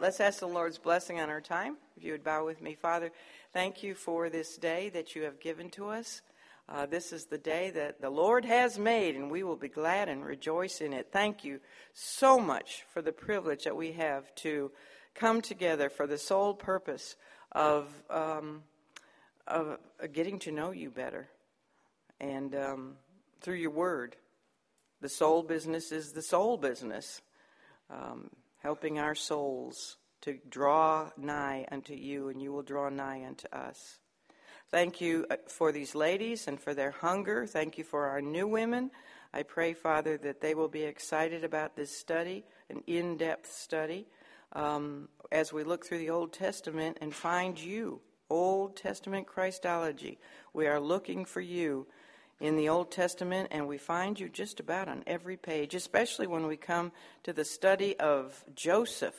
Let's ask the Lord's blessing on our time. If you would bow with me, Father, thank you for this day that you have given to us. Uh, this is the day that the Lord has made, and we will be glad and rejoice in it. Thank you so much for the privilege that we have to come together for the sole purpose of, um, of getting to know you better. And um, through your word, the soul business is the soul business. Um, helping our souls to draw nigh unto you, and you will draw nigh unto us. Thank you uh, for these ladies and for their hunger. Thank you for our new women. I pray, Father, that they will be excited about this study, an in depth study, um, as we look through the Old Testament and find you. Old Testament Christology. We are looking for you in the Old Testament, and we find you just about on every page, especially when we come to the study of Joseph,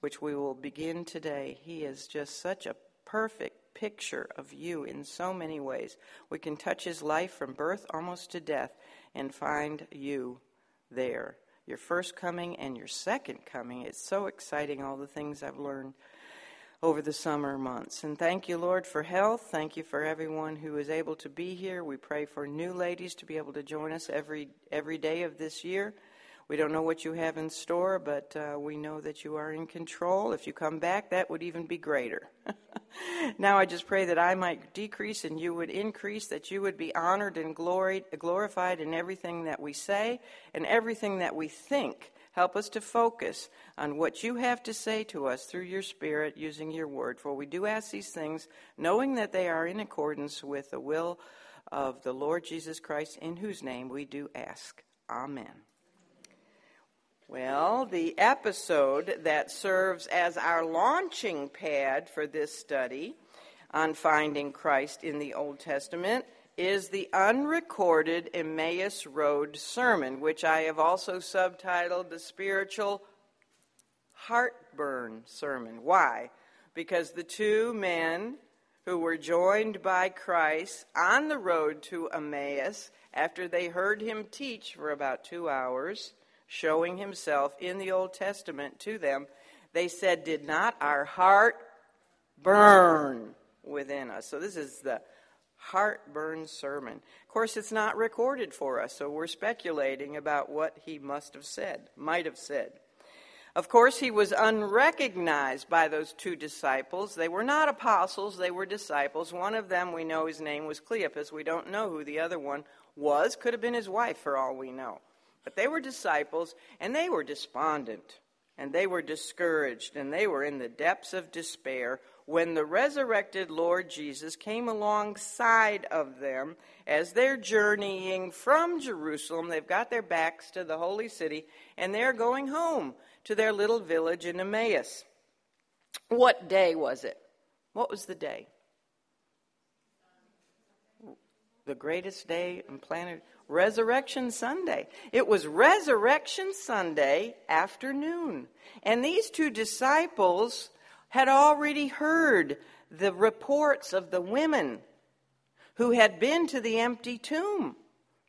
which we will begin today. He is just such a perfect picture of you in so many ways. We can touch his life from birth almost to death and find you there. Your first coming and your second coming. It's so exciting, all the things I've learned over the summer months. And thank you, Lord, for health. Thank you for everyone who is able to be here. We pray for new ladies to be able to join us every every day of this year. We don't know what you have in store, but uh, we know that you are in control. If you come back, that would even be greater. now I just pray that I might decrease and you would increase, that you would be honored and glorified in everything that we say and everything that we think Help us to focus on what you have to say to us through your Spirit using your word. For we do ask these things, knowing that they are in accordance with the will of the Lord Jesus Christ, in whose name we do ask. Amen. Well, the episode that serves as our launching pad for this study on finding Christ in the Old Testament is the unrecorded Emmaus Road sermon, which I have also subtitled the spiritual heartburn sermon. Why? Because the two men who were joined by Christ on the road to Emmaus after they heard him teach for about two hours, showing himself in the Old Testament to them, they said, Did not our heart burn within us? So this is the heartburn sermon. Of course, it's not recorded for us, so we're speculating about what he must have said, might have said. Of course, he was unrecognized by those two disciples. They were not apostles, they were disciples. One of them, we know his name was Cleopas. We don't know who the other one was. Could have been his wife, for all we know. But they were disciples, and they were despondent, and they were discouraged, and they were in the depths of despair when the resurrected Lord Jesus came alongside of them as they're journeying from Jerusalem. They've got their backs to the holy city and they're going home to their little village in Emmaus. What day was it? What was the day? The greatest day on planet Resurrection Sunday. It was Resurrection Sunday afternoon. And these two disciples had already heard the reports of the women who had been to the empty tomb.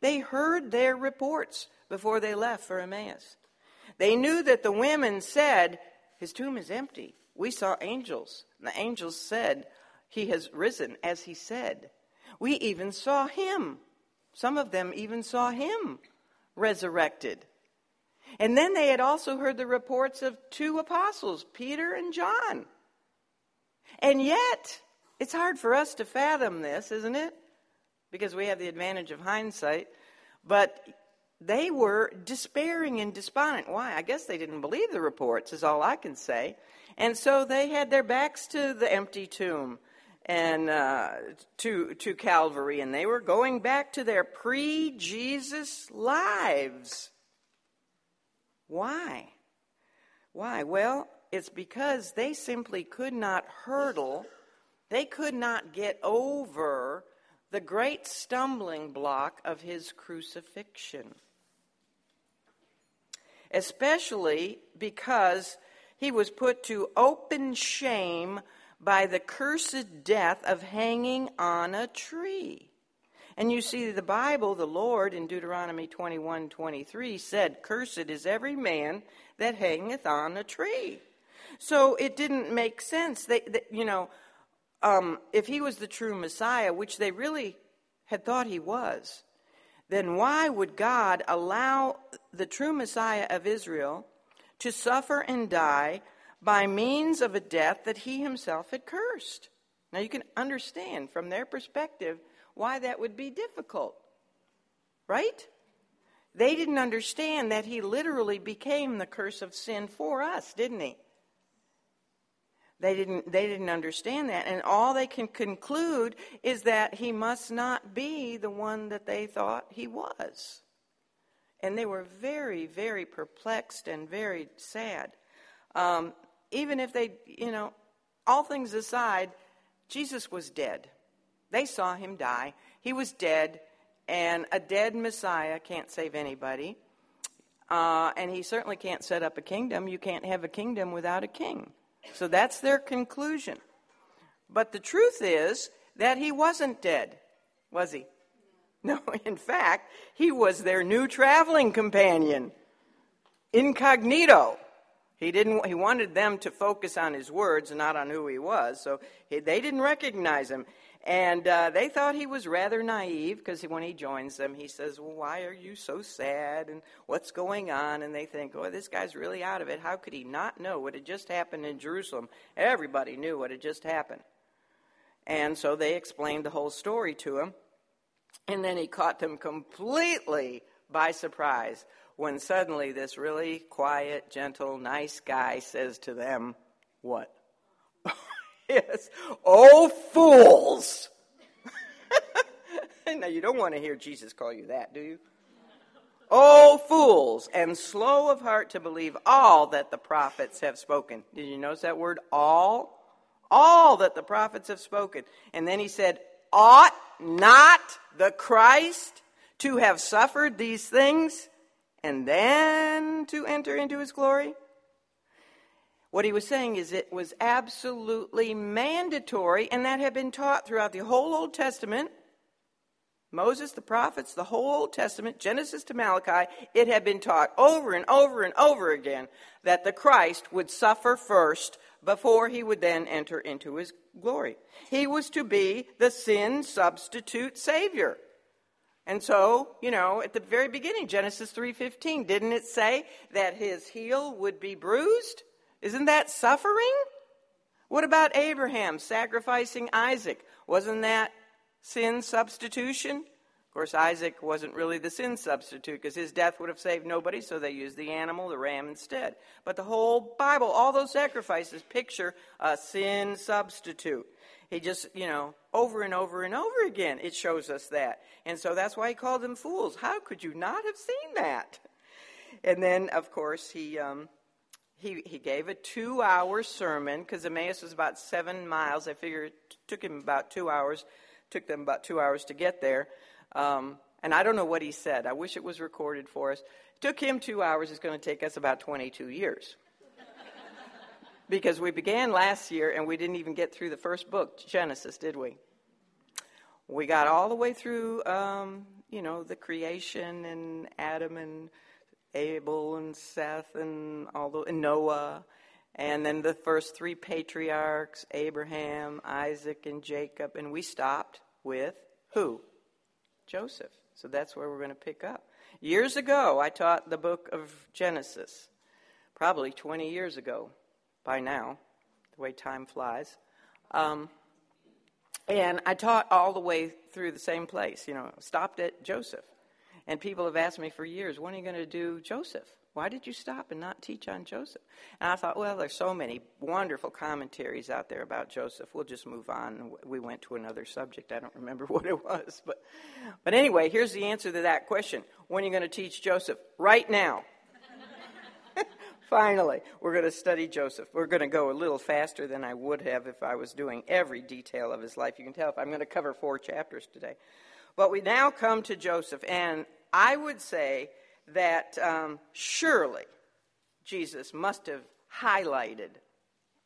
They heard their reports before they left for Emmaus. They knew that the women said, His tomb is empty. We saw angels. And the angels said, He has risen, as he said. We even saw him. Some of them even saw him resurrected. And then they had also heard the reports of two apostles, Peter and John. And yet, it's hard for us to fathom this, isn't it? Because we have the advantage of hindsight. But they were despairing and despondent. Why? I guess they didn't believe the reports, is all I can say. And so they had their backs to the empty tomb and uh, to to Calvary, and they were going back to their pre-Jesus lives. Why? Why? Well, it's because they simply could not hurdle, they could not get over the great stumbling block of his crucifixion. Especially because he was put to open shame by the cursed death of hanging on a tree. And you see, the Bible, the Lord in Deuteronomy 21 23 said, Cursed is every man that hangeth on a tree. So it didn't make sense. They, they you know, um, if he was the true Messiah, which they really had thought he was, then why would God allow the true Messiah of Israel to suffer and die by means of a death that he himself had cursed? Now you can understand from their perspective why that would be difficult, right? They didn't understand that he literally became the curse of sin for us, didn't he? They didn't, they didn't understand that. And all they can conclude is that he must not be the one that they thought he was. And they were very, very perplexed and very sad. Um, even if they, you know, all things aside, Jesus was dead. They saw him die. He was dead, and a dead Messiah can't save anybody. Uh, and he certainly can't set up a kingdom. You can't have a kingdom without a king. So that's their conclusion. But the truth is that he wasn't dead, was he? No, in fact, he was their new traveling companion, incognito. He didn't. He wanted them to focus on his words not on who he was. So he, they didn't recognize him, and uh, they thought he was rather naive because when he joins them, he says, "Well, why are you so sad? And what's going on?" And they think, "Oh, this guy's really out of it. How could he not know what had just happened in Jerusalem? Everybody knew what had just happened." And so they explained the whole story to him, and then he caught them completely by surprise when suddenly this really quiet, gentle, nice guy says to them, What? Yes, oh, fools! now, you don't want to hear Jesus call you that, do you? Oh, fools, and slow of heart to believe all that the prophets have spoken. Did you notice that word, all? All that the prophets have spoken. And then he said, Ought not the Christ to have suffered these things and then to enter into his glory? What he was saying is it was absolutely mandatory, and that had been taught throughout the whole Old Testament. Moses, the prophets, the whole Old Testament, Genesis to Malachi, it had been taught over and over and over again that the Christ would suffer first before he would then enter into his glory. He was to be the sin substitute Savior. And so, you know, at the very beginning, Genesis 3:15, didn't it say that his heel would be bruised? Isn't that suffering? What about Abraham sacrificing Isaac? Wasn't that sin substitution? Of course, Isaac wasn't really the sin substitute because his death would have saved nobody, so they used the animal, the ram, instead. But the whole Bible, all those sacrifices picture a sin substitute. He just, you know, over and over and over again, it shows us that. And so that's why he called them fools. How could you not have seen that? And then, of course, he, um, he, he gave a two hour sermon because Emmaus was about seven miles. I figure it took him about two hours, took them about two hours to get there. Um, and I don't know what he said. I wish it was recorded for us. It took him two hours. It's going to take us about 22 years because we began last year and we didn't even get through the first book, Genesis, did we? We got all the way through, um, you know, the creation and Adam and Abel and Seth and all the and Noah, and then the first three patriarchs, Abraham, Isaac, and Jacob, and we stopped with who? Joseph. So that's where we're going to pick up. Years ago, I taught the book of Genesis, probably 20 years ago by now, the way time flies. Um, and I taught all the way through the same place, you know, stopped at Joseph. And people have asked me for years, when are you going to do Joseph? Why did you stop and not teach on Joseph? And I thought, well, there's so many wonderful commentaries out there about Joseph. We'll just move on. We went to another subject. I don't remember what it was. But, but anyway, here's the answer to that question. When are you going to teach Joseph? Right now. Finally, we're going to study Joseph. We're going to go a little faster than I would have if I was doing every detail of his life. You can tell if I'm going to cover four chapters today. But we now come to Joseph, and I would say that um, surely Jesus must have highlighted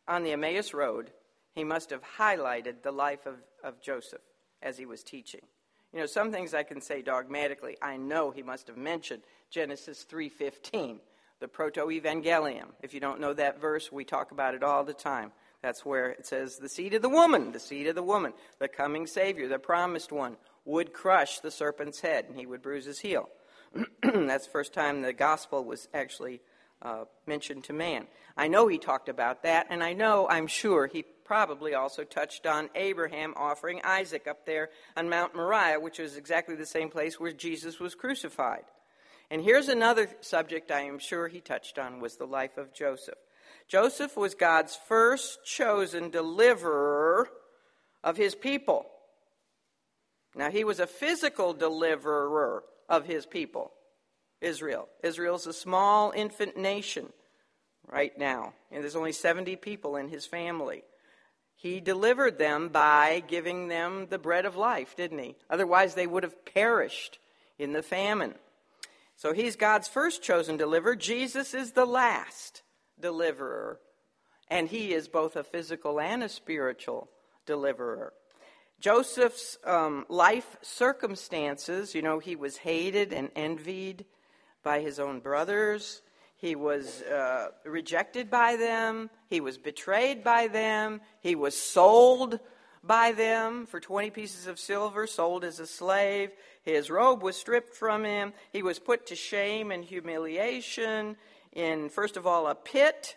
on the Emmaus Road, he must have highlighted the life of, of Joseph as he was teaching. You know, some things I can say dogmatically. I know he must have mentioned Genesis 3:15 the proto evangelium. If you don't know that verse, we talk about it all the time. That's where it says, the seed of the woman, the seed of the woman, the coming Savior, the promised one, would crush the serpent's head and he would bruise his heel. That's the first time the gospel was actually uh, mentioned to man. I know he talked about that, and I know, I'm sure, he probably also touched on Abraham offering Isaac up there on Mount Moriah, which was exactly the same place where Jesus was crucified. And here's another subject I am sure he touched on was the life of Joseph. Joseph was God's first chosen deliverer of his people. Now, he was a physical deliverer of his people, Israel. Israel's a small infant nation right now, and there's only 70 people in his family. He delivered them by giving them the bread of life, didn't he? Otherwise, they would have perished in the famine. So he's God's first chosen deliverer. Jesus is the last deliverer, and he is both a physical and a spiritual deliverer. Joseph's um, life circumstances, you know, he was hated and envied by his own brothers. He was uh, rejected by them. He was betrayed by them. He was sold by them for 20 pieces of silver, sold as a slave. His robe was stripped from him. He was put to shame and humiliation in, first of all, a pit,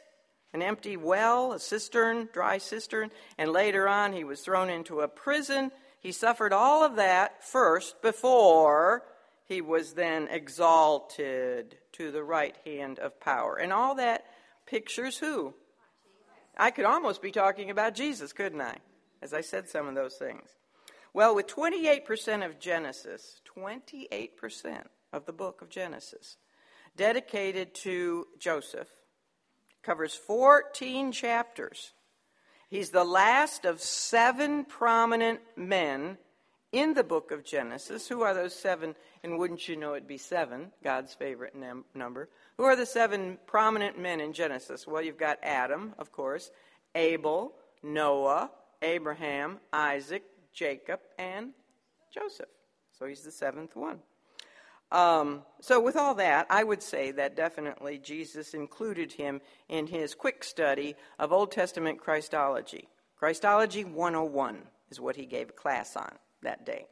an empty well, a cistern, dry cistern, and later on he was thrown into a prison. He suffered all of that first before he was then exalted to the right hand of power. And all that pictures who? I could almost be talking about Jesus, couldn't I? As I said some of those things. Well, with 28% of Genesis, 28% of the book of Genesis, dedicated to Joseph, covers 14 chapters. He's the last of seven prominent men in the book of Genesis. Who are those seven? And wouldn't you know it'd be seven, God's favorite num- number. Who are the seven prominent men in Genesis? Well, you've got Adam, of course, Abel, Noah, Abraham, Isaac, Jacob, and Joseph. So he's the seventh one. Um, so, with all that, I would say that definitely Jesus included him in his quick study of Old Testament Christology. Christology 101 is what he gave a class on that day.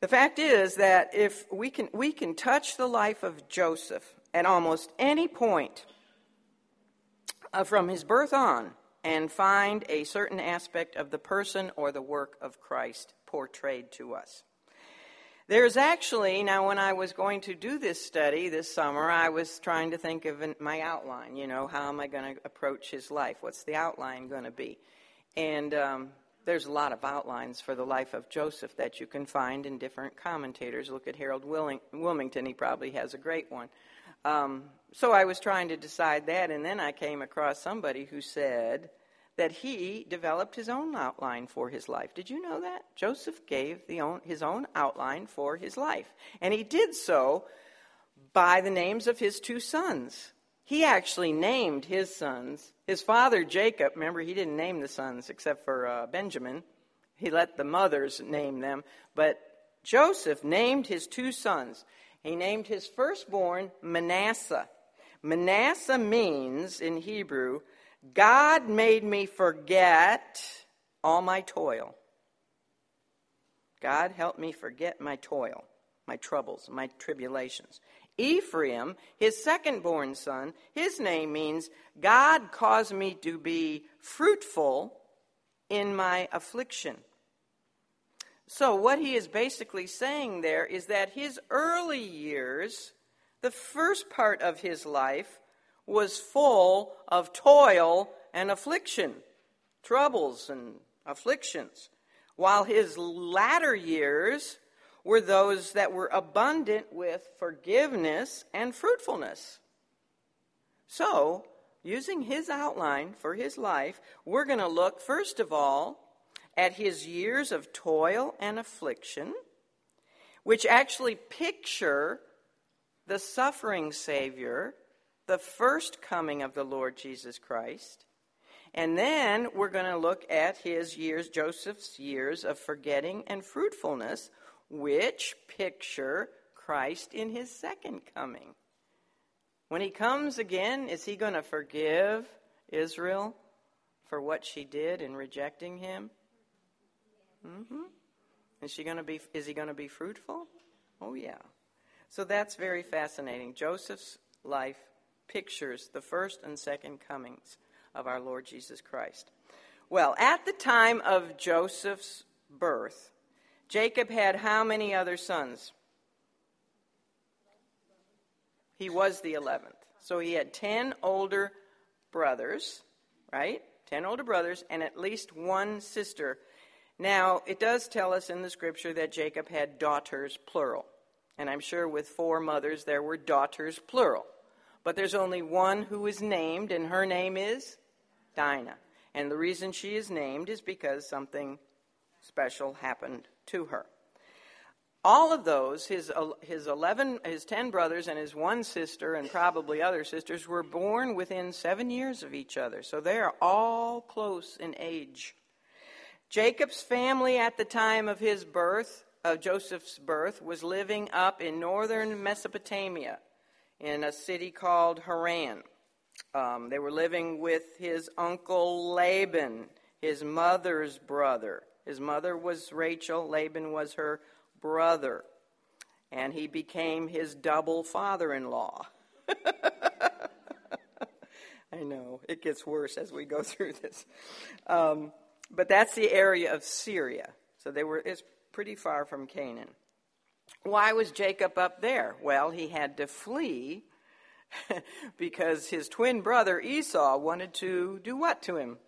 The fact is that if we can, we can touch the life of Joseph at almost any point uh, from his birth on and find a certain aspect of the person or the work of Christ portrayed to us. There's actually, now when I was going to do this study this summer, I was trying to think of my outline. You know, how am I going to approach his life? What's the outline going to be? And um, there's a lot of outlines for the life of Joseph that you can find in different commentators. Look at Harold Willing, Willmington, he probably has a great one. Um, so I was trying to decide that, and then I came across somebody who said that he developed his own outline for his life. Did you know that? Joseph gave own, his own outline for his life, and he did so by the names of his two sons. He actually named his sons his father, Jacob, remember, he didn't name the sons except for uh, Benjamin. He let the mothers name them. But Joseph named his two sons. He named his firstborn Manasseh. Manasseh means, in Hebrew, God made me forget all my toil. God helped me forget my toil, my troubles, my tribulations. Ephraim, his second born son, his name means God caused me to be fruitful in my affliction. So, what he is basically saying there is that his early years, the first part of his life, was full of toil and affliction, troubles and afflictions, while his latter years were those that were abundant with forgiveness and fruitfulness. So, using his outline for his life, we're going to look, first of all, at his years of toil and affliction, which actually picture the suffering Savior, the first coming of the Lord Jesus Christ. And then we're going to look at his years, Joseph's years of forgetting and fruitfulness, which picture Christ in his second coming. When he comes again, is he going to forgive Israel for what she did in rejecting him? Mm-hmm. Is she going to be? Is he going to be fruitful? Oh yeah. So that's very fascinating. Joseph's life pictures the first and second comings of our Lord Jesus Christ. Well, at the time of Joseph's birth, Jacob had how many other sons? He was the 11th. So he had 10 older brothers, right? 10 older brothers and at least one sister. Now, it does tell us in the scripture that Jacob had daughters, plural. And I'm sure with four mothers there were daughters, plural. But there's only one who is named, and her name is Dinah. And the reason she is named is because something special happened to her. All of those, his, his 11, his 10 brothers and his one sister, and probably other sisters, were born within seven years of each other. So they are all close in age. Jacob's family at the time of his birth, of Joseph's birth, was living up in northern Mesopotamia in a city called Haran. Um, they were living with his uncle Laban, his mother's brother. His mother was Rachel, Laban was her brother, and he became his double father in law. I know, it gets worse as we go through this. Um, but that's the area of Syria. So they were, it's pretty far from Canaan. Why was Jacob up there? Well, he had to flee because his twin brother Esau wanted to do what to him?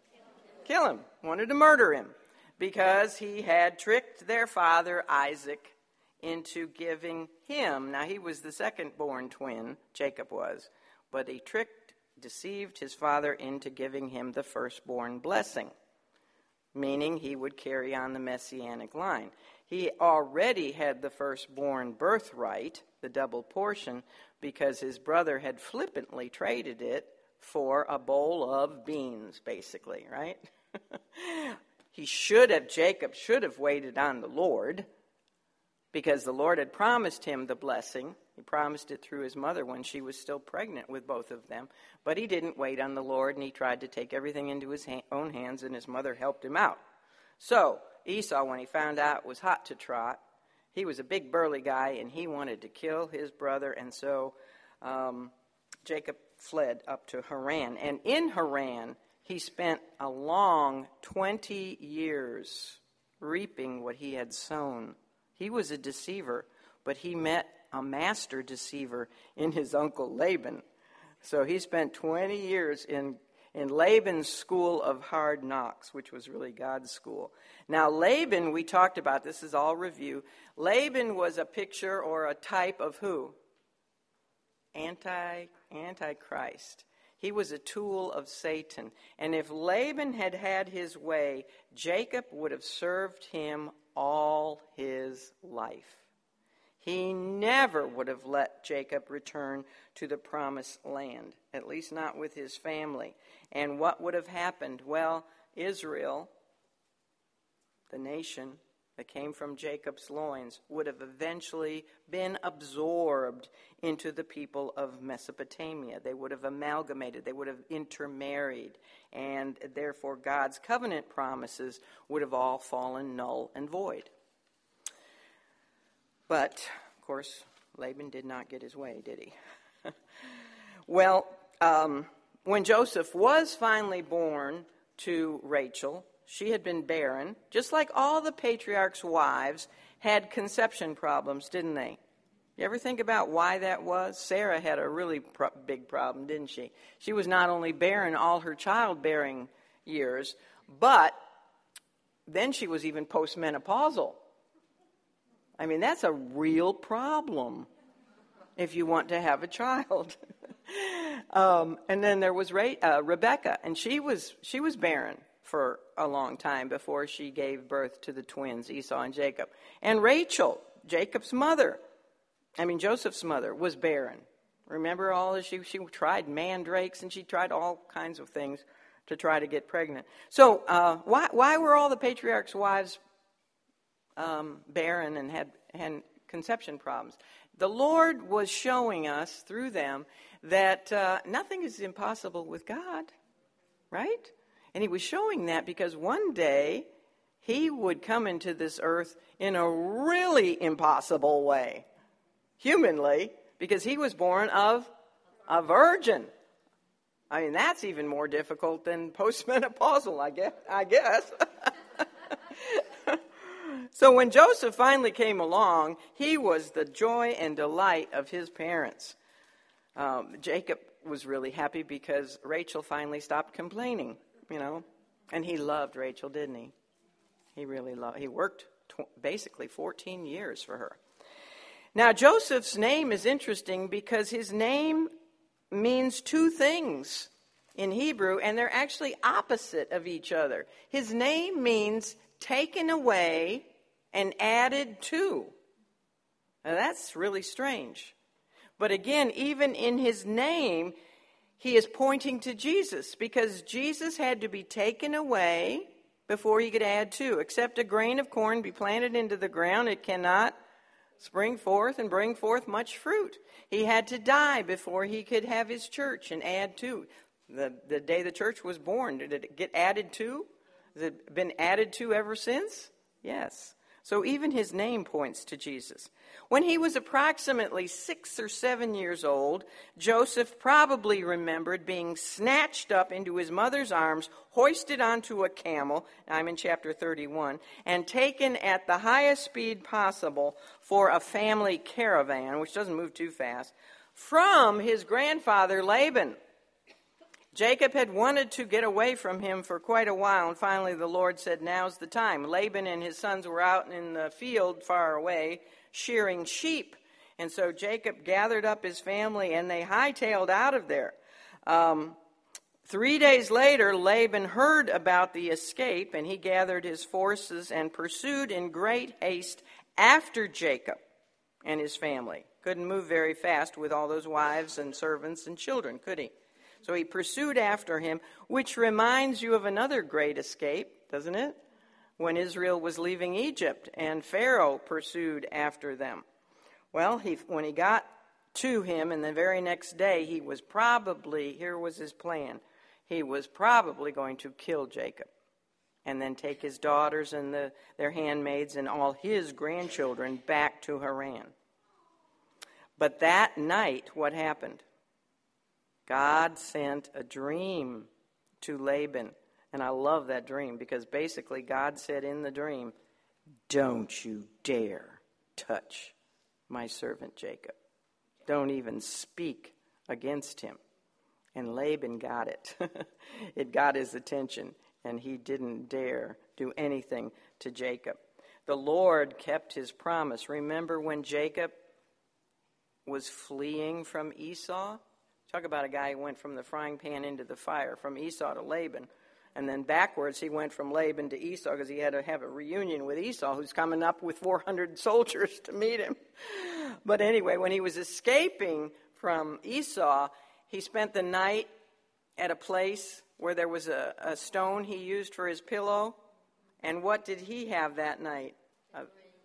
Kill him, wanted to murder him because he had tricked their father Isaac into giving him. Now, he was the second born twin, Jacob was, but he tricked, deceived his father into giving him the firstborn blessing, meaning he would carry on the messianic line. He already had the firstborn birthright, the double portion, because his brother had flippantly traded it for a bowl of beans, basically, right? he should have, Jacob should have waited on the Lord because the Lord had promised him the blessing. He promised it through his mother when she was still pregnant with both of them. But he didn't wait on the Lord and he tried to take everything into his ha- own hands, and his mother helped him out. So, Esau, when he found out was hot to trot, he was a big burly guy and he wanted to kill his brother, and so um, Jacob fled up to Haran. And in Haran, he spent a long 20 years reaping what he had sown. He was a deceiver, but he met a master deceiver in his uncle Laban. So he spent 20 years in, in Laban's school of hard knocks, which was really God's school. Now, Laban, we talked about, this is all review. Laban was a picture or a type of who? Anti Antichrist. He was a tool of Satan. And if Laban had had his way, Jacob would have served him all his life. He never would have let Jacob return to the promised land, at least not with his family. And what would have happened? Well, Israel, the nation, that came from Jacob's loins would have eventually been absorbed into the people of Mesopotamia. They would have amalgamated, they would have intermarried, and therefore God's covenant promises would have all fallen null and void. But, of course, Laban did not get his way, did he? well, um, when Joseph was finally born to Rachel, she had been barren, just like all the patriarchs' wives had conception problems, didn't they? You ever think about why that was? Sarah had a really pro- big problem, didn't she? She was not only barren all her childbearing years, but then she was even postmenopausal. I mean, that's a real problem if you want to have a child. um, and then there was uh, Rebecca, and she was she was barren for a long time before she gave birth to the twins, Esau and Jacob. And Rachel, Jacob's mother, I mean, Joseph's mother, was barren. Remember all she she tried mandrakes and she tried all kinds of things to try to get pregnant. So uh, why why were all the patriarchs' wives um, barren and had had conception problems? The Lord was showing us through them that uh, nothing is impossible with God, right? And He was showing that because one day He would come into this earth in a really impossible way, humanly, because He was born of a virgin. I mean, that's even more difficult than postmenopausal, I guess. I guess. so when Joseph finally came along, he was the joy and delight of his parents. Um, Jacob was really happy because Rachel finally stopped complaining, you know, and he loved Rachel, didn't he? He really loved. He worked tw- basically 14 years for her. Now Joseph's name is interesting because his name means two things in Hebrew, and they're actually opposite of each other. His name means taken away and added to. Now that's really strange. But again, even in his name, he is pointing to Jesus because Jesus had to be taken away before he could add to. Except a grain of corn be planted into the ground, it cannot spring forth and bring forth much fruit. He had to die before he could have his church and add to. The, the day the church was born, did it get added to? Has it been added to ever since? Yes. So even his name points to Jesus. When he was approximately six or seven years old, Joseph probably remembered being snatched up into his mother's arms, hoisted onto a camel, I'm in chapter 31, and taken at the highest speed possible for a family caravan, which doesn't move too fast, from his grandfather Laban. Jacob had wanted to get away from him for quite a while, and finally the Lord said, Now's the time. Laban and his sons were out in the field far away shearing sheep. And so Jacob gathered up his family and they hightailed out of there. Um, three days later, Laban heard about the escape and he gathered his forces and pursued in great haste after Jacob and his family. Couldn't move very fast with all those wives and servants and children, could he? So he pursued after him, which reminds you of another great escape, doesn't it? When Israel was leaving Egypt and Pharaoh pursued after them. Well, he, when he got to him, and the very next day, he was probably, here was his plan, he was probably going to kill Jacob and then take his daughters and the, their handmaids and all his grandchildren back to Haran. But that night, what happened? God sent a dream to Laban. And I love that dream because basically God said in the dream, Don't you dare touch my servant Jacob. Don't even speak against him. And Laban got it. it got his attention, and he didn't dare do anything to Jacob. The Lord kept his promise. Remember when Jacob was fleeing from Esau? Talk about a guy who went from the frying pan into the fire, from Esau to Laban. And then backwards, he went from Laban to Esau because he had to have a reunion with Esau, who's coming up with 400 soldiers to meet him. But anyway, when he was escaping from Esau, he spent the night at a place where there was a, a stone he used for his pillow. And what did he have that night?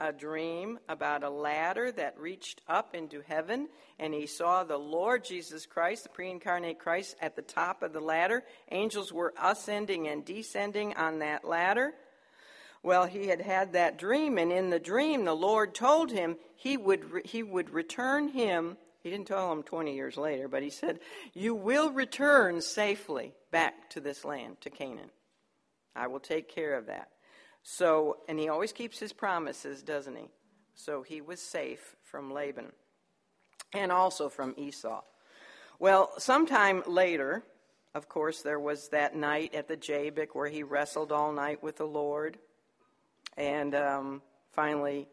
A dream about a ladder that reached up into heaven, and he saw the Lord Jesus Christ, the pre incarnate Christ, at the top of the ladder. Angels were ascending and descending on that ladder. Well, he had had that dream, and in the dream, the Lord told him he would, re- he would return him. He didn't tell him 20 years later, but he said, You will return safely back to this land, to Canaan. I will take care of that. So, and he always keeps his promises, doesn't he? So he was safe from Laban and also from Esau. Well, sometime later, of course, there was that night at the Jabbok where he wrestled all night with the Lord and um, finally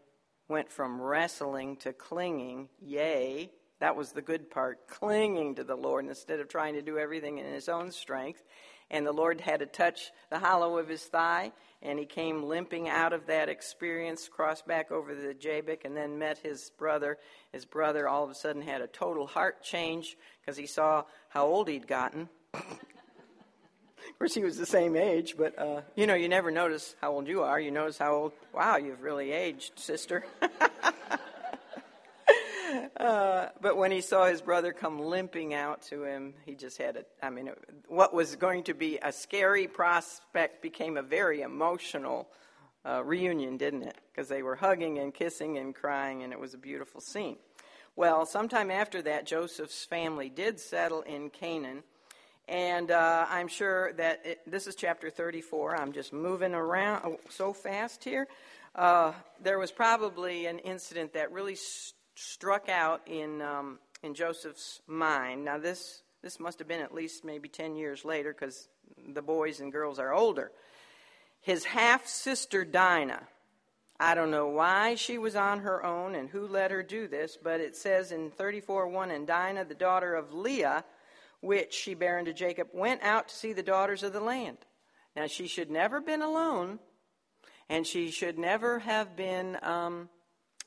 went from wrestling to clinging. Yay. That was the good part, clinging to the Lord instead of trying to do everything in his own strength. And the Lord had to touch the hollow of his thigh, and he came limping out of that experience, crossed back over the Jabbok, and then met his brother. His brother all of a sudden had a total heart change because he saw how old he'd gotten. of course, he was the same age, but uh, you know, you never notice how old you are. You notice how old, wow, you've really aged, sister. Uh, but when he saw his brother come limping out to him, he just had a, I mean, what was going to be a scary prospect became a very emotional uh, reunion, didn't it? Because they were hugging and kissing and crying, and it was a beautiful scene. Well, sometime after that, Joseph's family did settle in Canaan. And uh, I'm sure that it, this is chapter 34. I'm just moving around oh, so fast here. Uh, there was probably an incident that really st- struck out in, um, in Joseph's mind. Now, this, this must have been at least maybe 10 years later because the boys and girls are older. His half sister Dinah, I don't know why she was on her own and who let her do this, but it says in 34 1 and Dinah, the daughter of Leah, which she bare unto Jacob, went out to see the daughters of the land. Now, she should never been alone, and she should never have been um,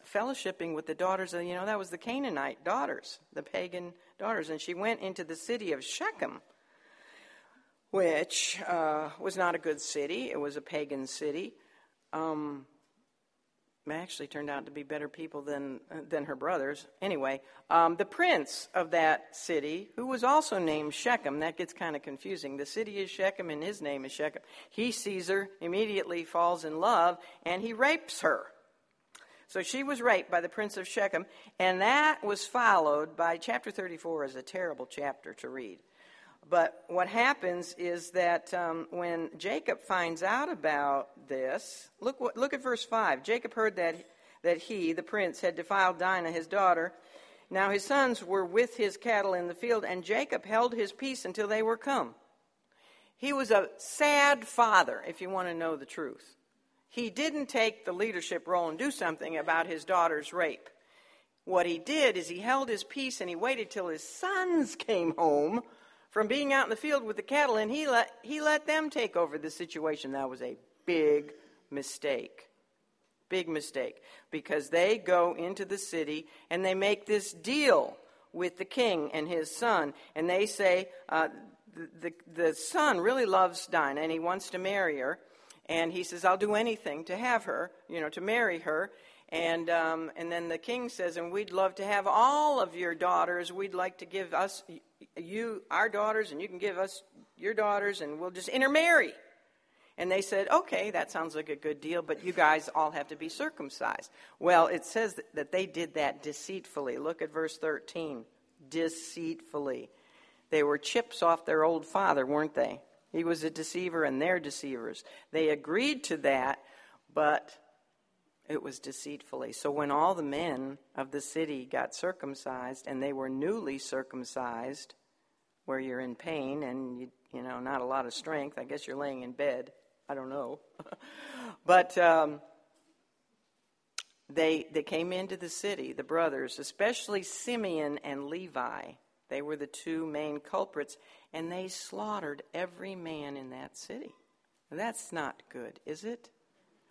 fellowshipping with the daughters of, you know, that was the Canaanite daughters, the pagan daughters. And she went into the city of Shechem, which uh, was not a good city, it was a pagan city. Um, actually turned out to be better people than, than her brothers. Anyway, um, the prince of that city, who was also named Shechem, that gets kind of confusing. The city is Shechem and his name is Shechem. He sees her, immediately falls in love, and he rapes her. So she was raped by the prince of Shechem, and that was followed by chapter 34 is a terrible chapter to read. But what happens is that um, when Jacob finds out about this, look, look at verse 5. Jacob heard that, that he, the prince, had defiled Dinah, his daughter. Now his sons were with his cattle in the field, and Jacob held his peace until they were come. He was a sad father, if you want to know the truth. He didn't take the leadership role and do something about his daughter's rape. What he did is he held his peace and he waited till his sons came home from being out in the field with the cattle, and he let, he let them take over the situation. That was a big mistake. Big mistake. Because they go into the city and they make this deal with the king and his son, and they say, uh, the, the, the son really loves Dinah and he wants to marry her. And he says, I'll do anything to have her, you know, to marry her. And, um, and then the king says, and we'd love to have all of your daughters. We'd like to give us you our daughters and you can give us your daughters and we'll just intermarry. And they said, okay, that sounds like a good deal, but you guys all have to be circumcised. Well, it says that they did that deceitfully. Look at verse 13. Deceitfully. They were chips off their old father, weren't they? He was a deceiver and they're deceivers. They agreed to that, but it was deceitfully. So when all the men of the city got circumcised and they were newly circumcised, where you're in pain and you you know not a lot of strength, I guess you're laying in bed. I don't know, but um, they they came into the city, the brothers, especially Simeon and Levi. They were the two main culprits, and they slaughtered every man in that city. That's not good, is it?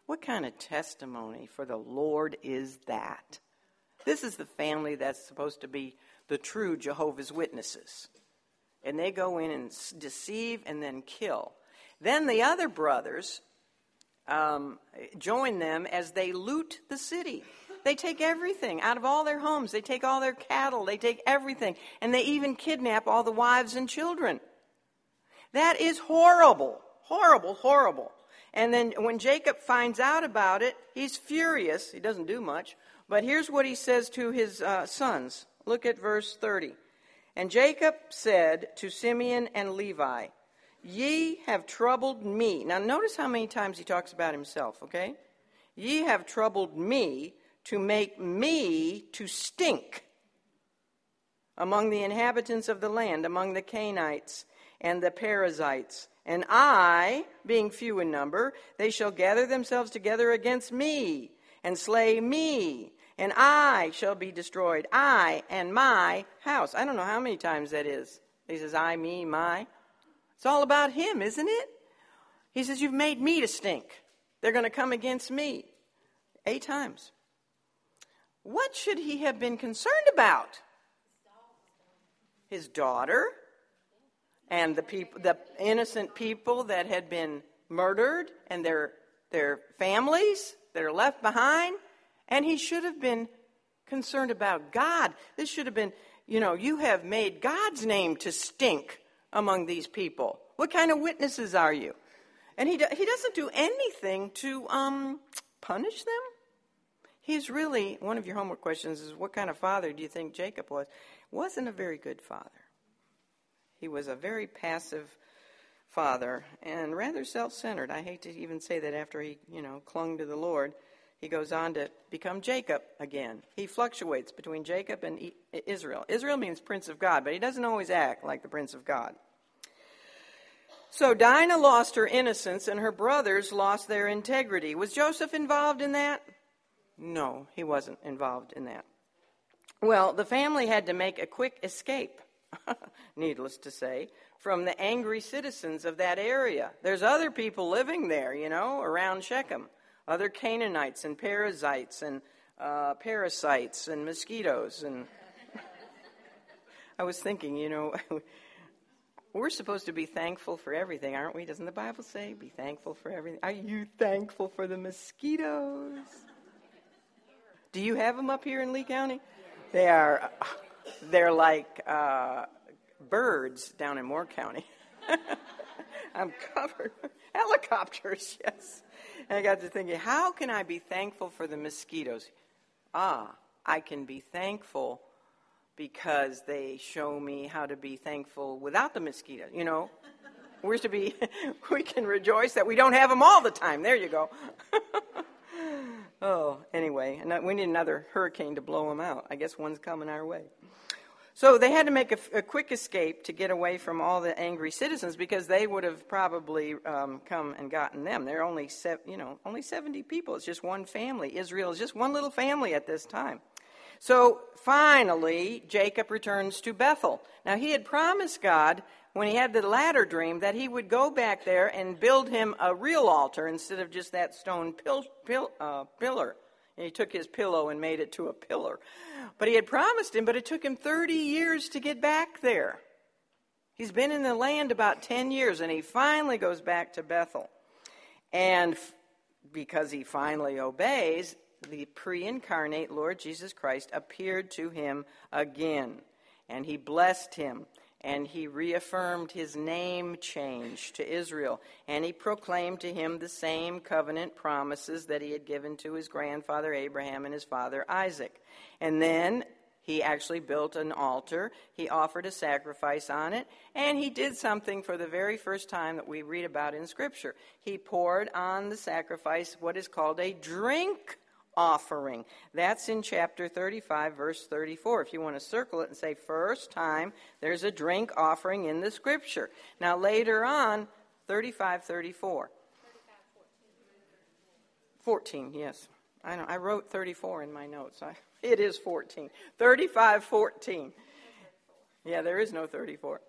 What kind of testimony for the Lord is that? This is the family that's supposed to be the true Jehovah's Witnesses. And they go in and deceive and then kill. Then the other brothers um, join them as they loot the city. They take everything out of all their homes. They take all their cattle. They take everything. And they even kidnap all the wives and children. That is horrible. Horrible, horrible. And then when Jacob finds out about it, he's furious. He doesn't do much. But here's what he says to his uh, sons. Look at verse 30. And Jacob said to Simeon and Levi, Ye have troubled me. Now, notice how many times he talks about himself, okay? Ye have troubled me to make me to stink among the inhabitants of the land, among the Canaanites and the Perizzites and I, being few in number, they shall gather themselves together against me and slay me, and I shall be destroyed, I and my house. I don't know how many times that is. He says, I, me, my. It's all about him, isn't it? He says, You've made me to stink. They're going to come against me. Eight times. What should he have been concerned about? His daughter and the people, the innocent people that had been murdered and their, their families that are left behind. And he should have been concerned about God. This should have been, you know, you have made God's name to stink among these people. What kind of witnesses are you? And he, do, he doesn't do anything to um, punish them. He's really, one of your homework questions is what kind of father do you think Jacob was? Wasn't a very good father. He was a very passive father and rather self centered. I hate to even say that after he, you know, clung to the Lord. He goes on to become Jacob again. He fluctuates between Jacob and Israel. Israel means Prince of God, but he doesn't always act like the Prince of God. So Dinah lost her innocence and her brothers lost their integrity. Was Joseph involved in that? No, he wasn't involved in that. Well, the family had to make a quick escape, needless to say, from the angry citizens of that area. There's other people living there, you know, around Shechem. Other Canaanites and Perizzites and uh, parasites and mosquitoes. And I was thinking, you know, we're supposed to be thankful for everything, aren't we? Doesn't the Bible say, be thankful for everything? Are you thankful for the mosquitoes? Do you have them up here in Lee County? They are, they're like uh, birds down in Moore County. I'm covered. Helicopters, yes. And I got to thinking, how can I be thankful for the mosquitoes? Ah, I can be thankful because they show me how to be thankful without the mosquitoes, You know, we're to be, we can rejoice that we don't have them all the time. There you go. Oh, anyway, and we need another hurricane to blow them out. I guess one's coming our way. So they had to make a, a quick escape to get away from all the angry citizens because they would have probably um, come and gotten them. They're only, se- you know, only 70 people. It's just one family. Israel is just one little family at this time. So finally, Jacob returns to Bethel. Now he had promised God when he had the ladder dream that he would go back there and build him a real altar instead of just that stone pil- pil- uh, pillar. And he took his pillow and made it to a pillar. But he had promised him, but it took him 30 years to get back there. He's been in the land about 10 years, and he finally goes back to Bethel. And f- because he finally obeys, the pre incarnate Lord Jesus Christ appeared to him again. And he blessed him and he reaffirmed his name change to Israel, and he proclaimed to him the same covenant promises that he had given to his grandfather Abraham and his father Isaac. And then he actually built an altar, he offered a sacrifice on it, and he did something for the very first time that we read about in Scripture. He poured on the sacrifice what is called a drink offering. That's in chapter 35, verse 34. If you want to circle it and say first time, there's a drink offering in the scripture. Now, later on, 35, 34. 14, yes. I know. I wrote 34 in my notes. I, it is 14. 35, 14. Yeah, there is no 34.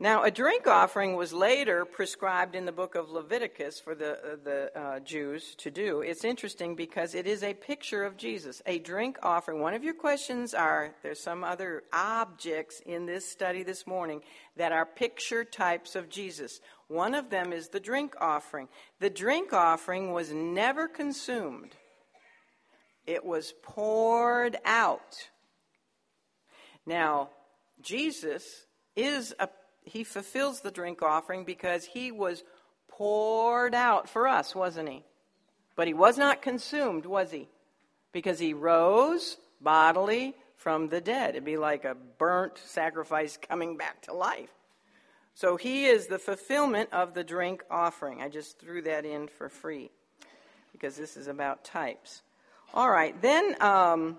Now, a drink offering was later prescribed in the book of Leviticus for the, uh, the uh, Jews to do. It's interesting because it is a picture of Jesus. A drink offering. One of your questions are there's some other objects in this study this morning that are picture types of Jesus. One of them is the drink offering. The drink offering was never consumed, it was poured out. Now, Jesus is a he fulfills the drink offering because he was poured out for us, wasn't he? But he was not consumed, was he? Because he rose bodily from the dead. It'd be like a burnt sacrifice coming back to life. So he is the fulfillment of the drink offering. I just threw that in for free because this is about types. All right, then, um,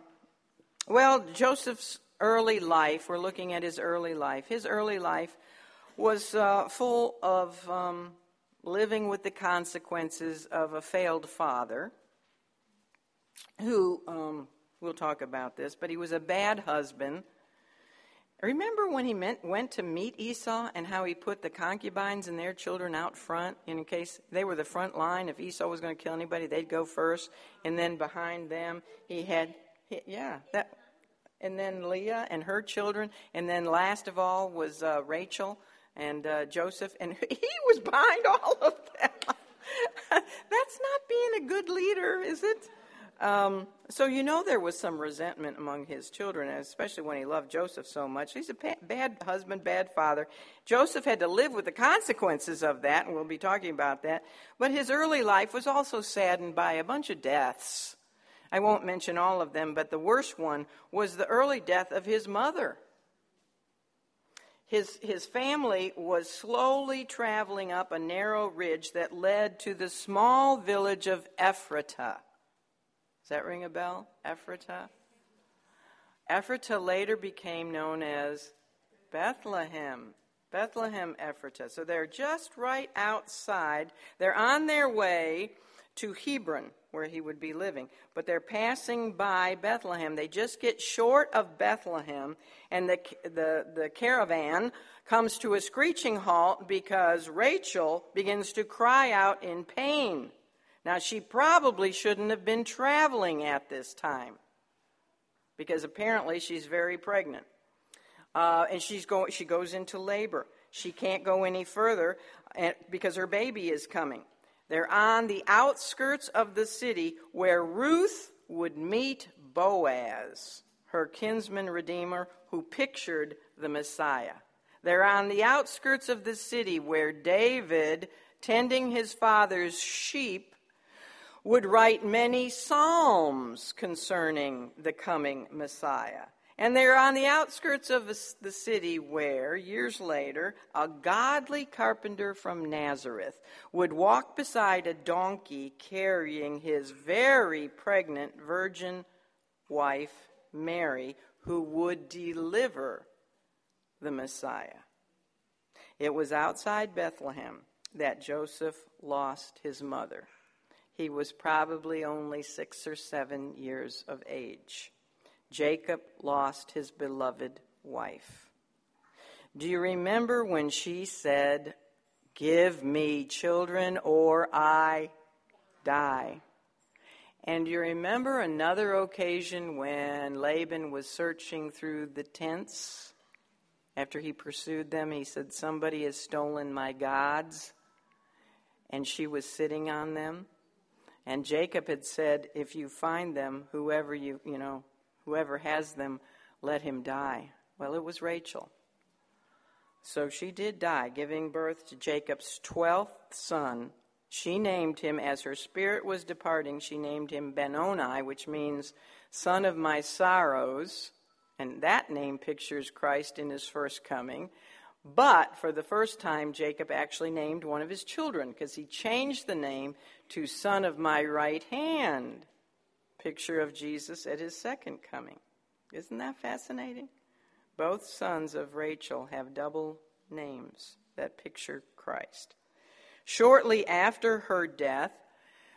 well, Joseph's early life, we're looking at his early life. His early life was uh, full of um, living with the consequences of a failed father who, um, we'll talk about this, but he was a bad husband. Remember when he meant, went to meet Esau and how he put the concubines and their children out front in case they were the front line? If Esau was going to kill anybody, they'd go first. And then behind them, he had, he, yeah, that, and then Leah and her children. And then last of all was uh, Rachel and uh, Joseph, and he was behind all of that. That's not being a good leader, is it? Um, so you know there was some resentment among his children, especially when he loved Joseph so much. He's a bad husband, bad father. Joseph had to live with the consequences of that, and we'll be talking about that. But his early life was also saddened by a bunch of deaths. I won't mention all of them, but the worst one was the early death of his mother. His, his family was slowly traveling up a narrow ridge that led to the small village of Ephrata. Does that ring a bell? Ephrata? Ephrata later became known as Bethlehem. Bethlehem Ephrata. So they're just right outside. They're on their way to Hebron, where he would be living. But they're passing by Bethlehem. They just get short of Bethlehem, and the, the, the caravan comes to a screeching halt because Rachel begins to cry out in pain. Now, she probably shouldn't have been traveling at this time because apparently she's very pregnant. Uh, and she's go, she goes into labor. She can't go any further because her baby is coming. They're on the outskirts of the city where Ruth would meet Boaz, her kinsman redeemer who pictured the Messiah. They're on the outskirts of the city where David, tending his father's sheep, would write many psalms concerning the coming Messiah. And they're on the outskirts of the city where, years later, a godly carpenter from Nazareth would walk beside a donkey carrying his very pregnant virgin wife, Mary, who would deliver the Messiah. It was outside Bethlehem that Joseph lost his mother. He was probably only six or seven years of age. Jacob lost his beloved wife. Do you remember when she said, Give me children or I die? And you remember another occasion when Laban was searching through the tents? After he pursued them, he said, Somebody has stolen my gods. And she was sitting on them. And Jacob had said, If you find them, whoever you, you know, Whoever has them, let him die. Well, it was Rachel. So she did die, giving birth to Jacob's twelfth son. She named him, as her spirit was departing, she named him Benoni, which means son of my sorrows. And that name pictures Christ in his first coming. But for the first time, Jacob actually named one of his children because he changed the name to son of my right hand picture of Jesus at his second coming. Isn't that fascinating? Both sons of Rachel have double names that picture Christ. Shortly after her death,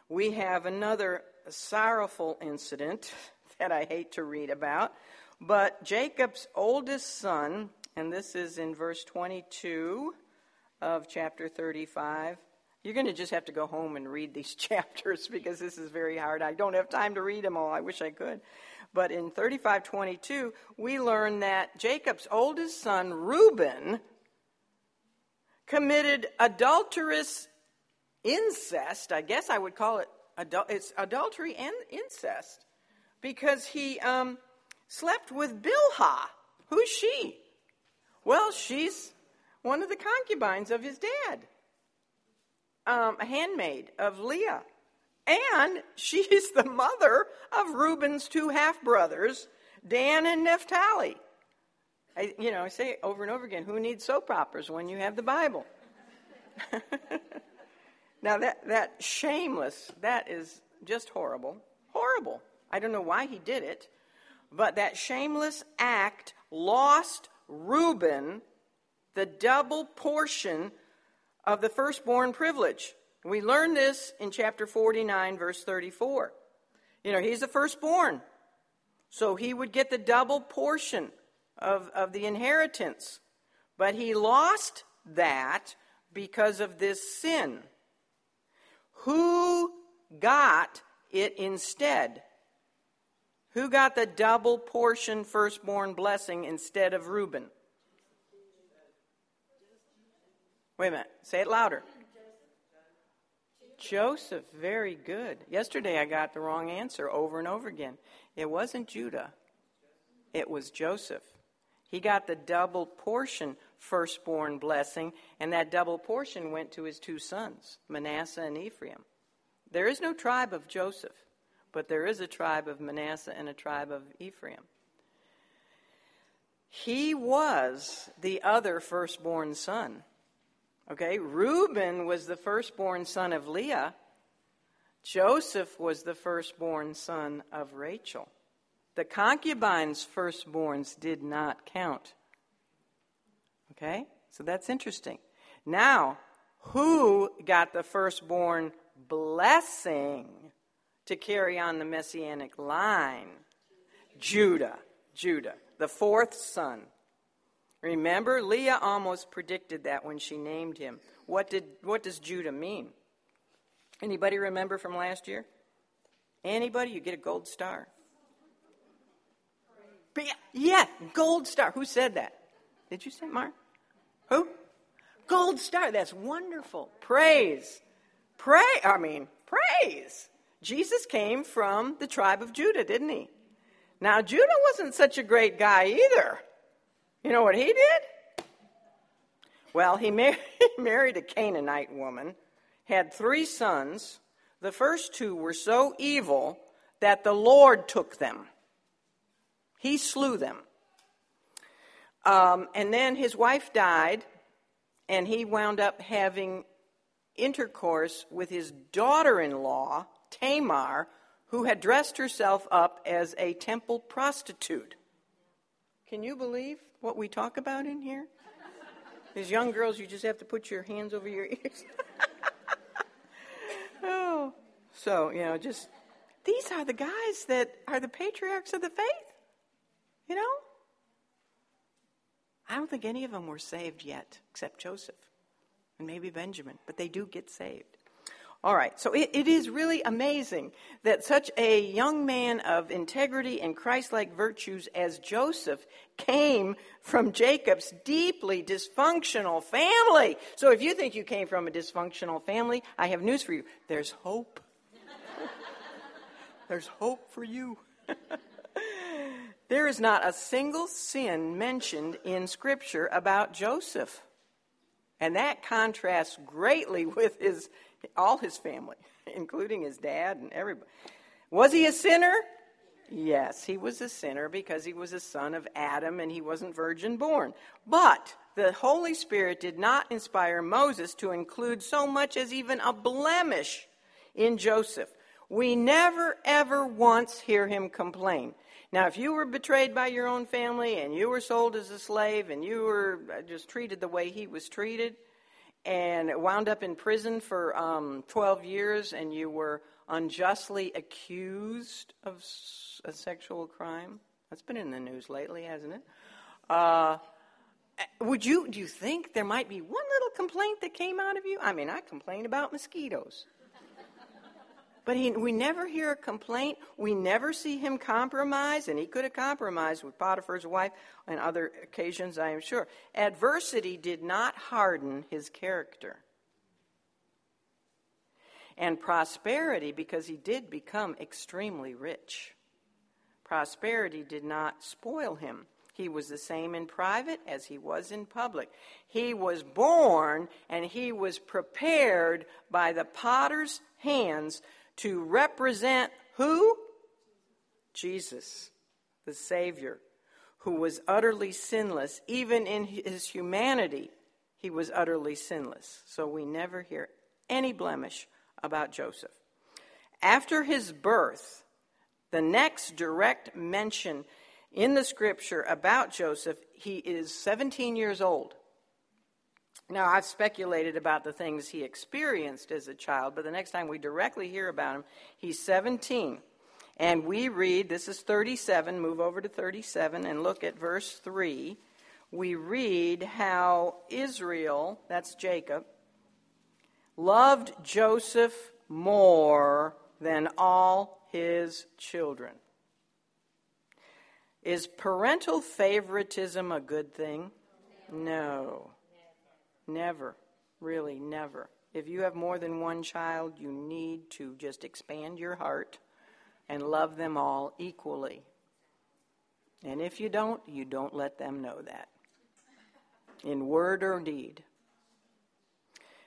we have another sorrowful incident that I hate to read about. But Jacob's oldest son, and this is in verse 22 of chapter 35, you're going to just have to go home and read these chapters because this is very hard. I don't have time to read them all. I wish I could. But in 3522, we learn that Jacob's oldest son, Reuben, committed adulterous incest. I guess I would call it adul- it's adultery and incest because he um, slept with Bilhah. Who's she? Well, she's one of the concubines of his dad um, a handmaid of Leah. And she's the mother of Reuben's two half brothers, Dan and Naphtali. I, you know, I say over and over again, who needs soap operas when you have the Bible? now that that shameless, that is just horrible, horrible. I don't know why he did it, but that shameless act lost Reuben the double portion of the firstborn privilege. We learn this in chapter 49, verse 34. You know, he's the firstborn. So he would get the double portion of, of the inheritance. But he lost that because of this sin. Who got it instead? Who got the double portion firstborn blessing instead of Reuben? Wait a minute. Say it louder. Joseph, very good. Yesterday I got the wrong answer over and over again. It wasn't Judah, it was Joseph. He got the double portion firstborn blessing, and that double portion went to his two sons, Manasseh and Ephraim. There is no tribe of Joseph, but there is a tribe of Manasseh and a tribe of Ephraim. He was the other firstborn son. Okay, Reuben was the firstborn son of Leah. Joseph was the firstborn son of Rachel. The concubine's firstborns did not count. Okay, so that's interesting. Now, who got the firstborn blessing to carry on the messianic line? Judah. Judah, the fourth son. Remember, Leah almost predicted that when she named him. What did what does Judah mean? Anybody remember from last year? Anybody? You get a gold star. Yeah, gold star. Who said that? Did you say Mark? Who? Gold star. That's wonderful. Praise. Pray. I mean, praise. Jesus came from the tribe of Judah, didn't he? Now, Judah wasn't such a great guy either. You know what he did? Well, he mar- married a Canaanite woman, had three sons. The first two were so evil that the Lord took them. He slew them. Um, and then his wife died, and he wound up having intercourse with his daughter in law, Tamar, who had dressed herself up as a temple prostitute. Can you believe what we talk about in here? As young girls, you just have to put your hands over your ears. oh, so, you know, just these are the guys that are the patriarchs of the faith. You know? I don't think any of them were saved yet, except Joseph and maybe Benjamin, but they do get saved. All right, so it, it is really amazing that such a young man of integrity and Christ like virtues as Joseph came from Jacob's deeply dysfunctional family. So if you think you came from a dysfunctional family, I have news for you. There's hope. There's hope for you. there is not a single sin mentioned in Scripture about Joseph. And that contrasts greatly with his all his family, including his dad and everybody. Was he a sinner? Yes, he was a sinner because he was a son of Adam and he wasn't virgin born. But the Holy Spirit did not inspire Moses to include so much as even a blemish in Joseph. We never, ever once hear him complain. Now, if you were betrayed by your own family and you were sold as a slave and you were uh, just treated the way he was treated, and wound up in prison for um, 12 years and you were unjustly accused of a sexual crime. That's been in the news lately, hasn't it? Uh, would you do you think there might be one little complaint that came out of you? I mean, I complain about mosquitoes. But he, we never hear a complaint. We never see him compromise, and he could have compromised with Potiphar's wife on other occasions, I am sure. Adversity did not harden his character. And prosperity, because he did become extremely rich, prosperity did not spoil him. He was the same in private as he was in public. He was born and he was prepared by the potter's hands to represent who? Jesus, the Savior, who was utterly sinless. Even in his humanity, he was utterly sinless. So we never hear any blemish about Joseph. After his birth, the next direct mention in the scripture about Joseph, he is 17 years old. Now, I've speculated about the things he experienced as a child, but the next time we directly hear about him, he's 17. And we read, this is 37, move over to 37 and look at verse 3. We read how Israel, that's Jacob, loved Joseph more than all his children. Is parental favoritism a good thing? No. Never. Really, never. if you have more than one child, you need to just expand your heart and love them all equally. And if you don't, you don't let them know that in word or deed.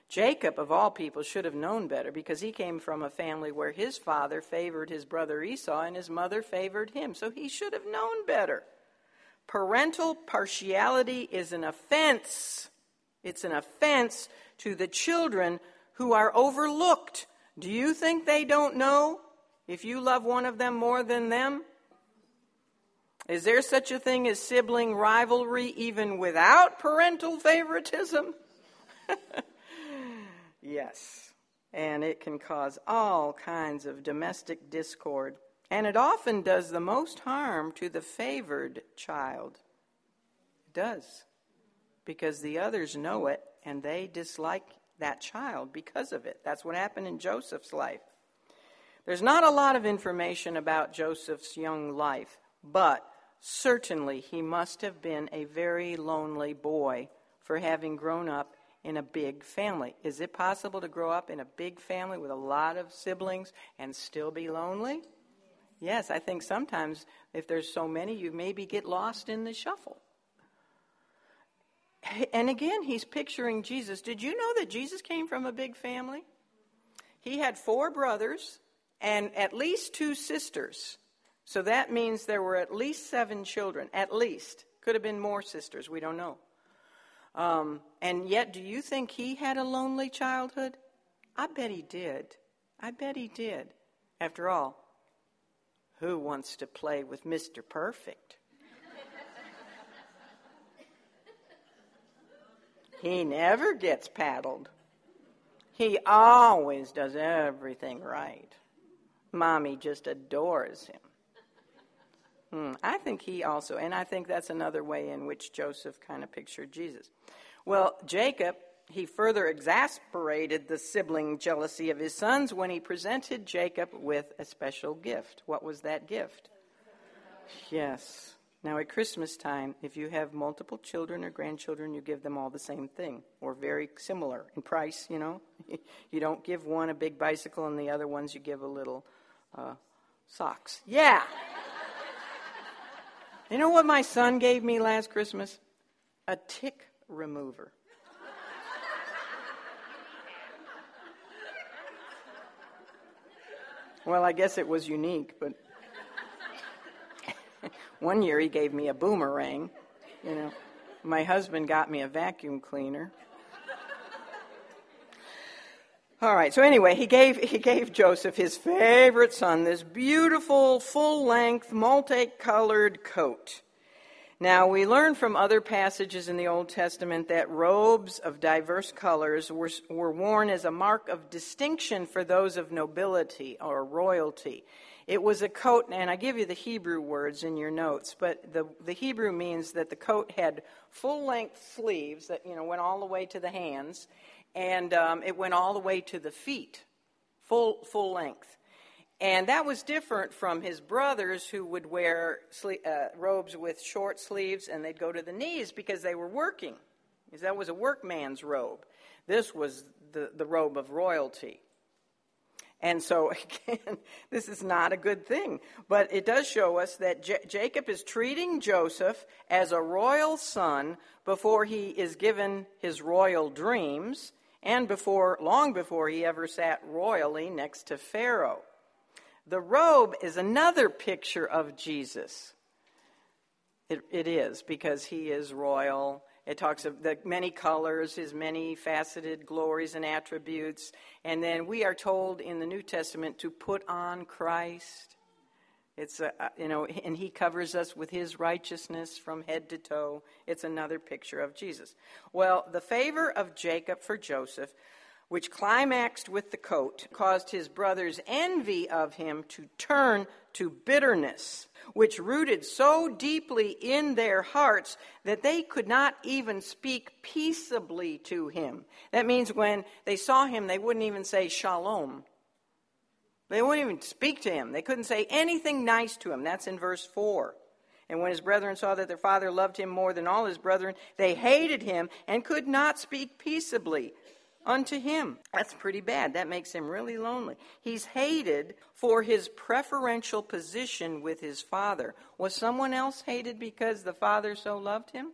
Jacob, of all people, should have known better because he came from a family where his father favored his brother Esau and his mother favored him. So he should have known better. Parental partiality is an offense. It's an offense to the children who are overlooked. Do you think they don't know if you love one of them more than them? Is there such a thing as sibling rivalry even without parental favoritism? yes. And it can cause all kinds of domestic discord. And it often does the most harm to the favored child. It does. Because the others know it and they dislike that child because of it. That's what happened in Joseph's life. There's not a lot of information about Joseph's young life, but certainly he must have been a very lonely boy for having grown up in a big family. Is it possible to grow up in a big family with a lot of siblings and still be lonely? Yes, I think sometimes if there's so many, you maybe get lost in the shuffle. And again, he's picturing Jesus. Did you know that Jesus came from a big family? He had four brothers and at least two sisters. So that means there were at least seven children. At least. Could have been more sisters. We don't know. Um, and yet, do you think he had a lonely childhood? I bet he did. I bet he did. After all, who wants to play with Mr. Perfect? He never gets paddled. He always does everything right. Mommy just adores him. Hmm, I think he also, and I think that's another way in which Joseph kind of pictured Jesus. Well, Jacob, he further exasperated the sibling jealousy of his sons when he presented Jacob with a special gift. What was that gift? Yes. Now, at Christmas time, if you have multiple children or grandchildren, you give them all the same thing or very similar in price, you know. you don't give one a big bicycle and the other ones you give a little uh, socks. Yeah. you know what my son gave me last Christmas? A tick remover. well, I guess it was unique, but one year he gave me a boomerang, you know. My husband got me a vacuum cleaner. All right. So anyway, he gave he gave Joseph his favorite son this beautiful full-length multicolored coat. Now, we learn from other passages in the Old Testament that robes of diverse colors were, were worn as a mark of distinction for those of nobility or royalty. It was a coat, and I give you the Hebrew words in your notes, but the, the Hebrew means that the coat had full length sleeves that you know went all the way to the hands, and um, it went all the way to the feet, full full length. And that was different from his brothers who would wear sle- uh, robes with short sleeves and they'd go to the knees because they were working. Because that was a workman's robe. This was the, the robe of royalty. And so, again, this is not a good thing. But it does show us that J- Jacob is treating Joseph as a royal son before he is given his royal dreams and before long before he ever sat royally next to Pharaoh. The robe is another picture of Jesus. It, it is because he is royal. It talks of the many colors, his many faceted glories and attributes. And then we are told in the New Testament to put on Christ. It's a, you know, and he covers us with his righteousness from head to toe. It's another picture of Jesus. Well, the favor of Jacob for Joseph which climaxed with the coat, caused his brothers' envy of him to turn to bitterness, which rooted so deeply in their hearts that they could not even speak peaceably to him. That means when they saw him, they wouldn't even say shalom. They wouldn't even speak to him. They couldn't say anything nice to him. That's in verse 4. And when his brethren saw that their father loved him more than all his brethren, they hated him and could not speak peaceably unto him. That's pretty bad. That makes him really lonely. He's hated for his preferential position with his father. Was someone else hated because the father so loved him?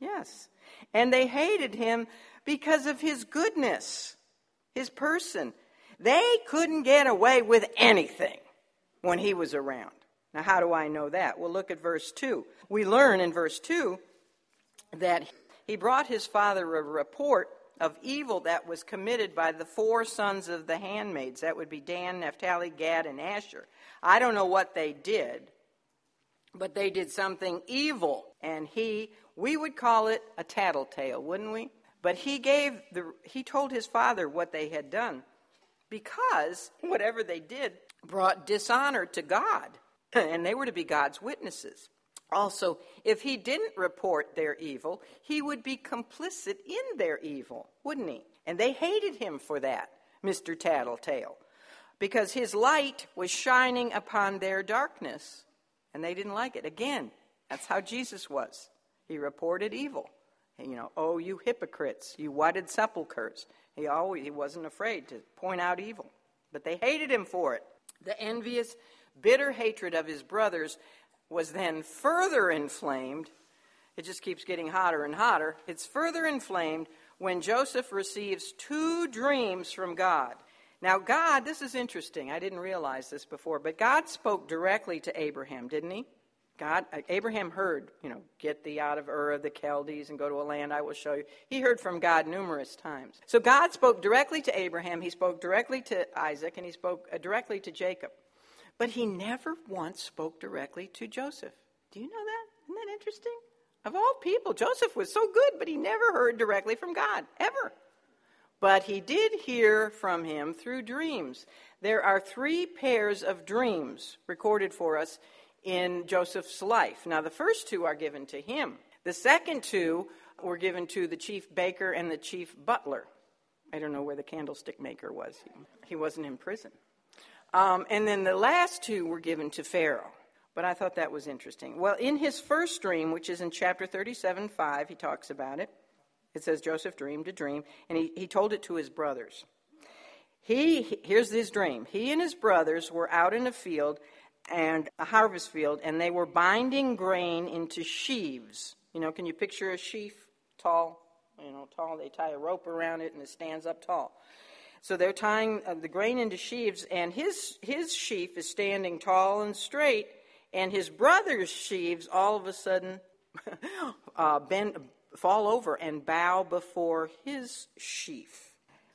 Yes. And they hated him because of his goodness, his person. They couldn't get away with anything when he was around. Now, how do I know that? Well, look at verse 2. We learn in verse 2 that he brought his father a report of evil that was committed by the four sons of the handmaids. That would be Dan, Naphtali, Gad, and Asher. I don't know what they did, but they did something evil. And he, we would call it a tattletale, wouldn't we? But he gave the, he told his father what they had done because whatever they did brought dishonor to God. And they were to be God's witnesses. Also, if he didn't report their evil, he would be complicit in their evil, wouldn't he? And they hated him for that, Mr. Tattletale, because his light was shining upon their darkness, and they didn't like it. Again, that's how Jesus was. He reported evil. You know, oh, you hypocrites, you whited sepulchres. He always he wasn't afraid to point out evil, but they hated him for it. The envious, bitter hatred of his brothers was then further inflamed. It just keeps getting hotter and hotter. It's further inflamed when Joseph receives two dreams from God. Now, God, this is interesting. I didn't realize this before, but God spoke directly to Abraham, didn't he? God, uh, Abraham heard, you know, get thee out of Ur of the Chaldees and go to a land I will show you. He heard from God numerous times. So God spoke directly to Abraham, he spoke directly to Isaac, and he spoke uh, directly to Jacob. But he never once spoke directly to Joseph. Do you know that? Isn't that interesting? Of all people, Joseph was so good, but he never heard directly from God, ever. But he did hear from him through dreams. There are three pairs of dreams recorded for us in Joseph's life. Now, the first two are given to him, the second two were given to the chief baker and the chief butler. I don't know where the candlestick maker was, he wasn't in prison. Um, and then the last two were given to Pharaoh. But I thought that was interesting. Well, in his first dream, which is in chapter 37 5, he talks about it. It says Joseph dreamed a dream, and he, he told it to his brothers. He, here's his dream. He and his brothers were out in a field and a harvest field, and they were binding grain into sheaves. You know, can you picture a sheaf? Tall, you know, tall. They tie a rope around it, and it stands up tall. So they're tying uh, the grain into sheaves, and his, his sheaf is standing tall and straight, and his brother's sheaves all of a sudden uh, bend, fall over and bow before his sheaf.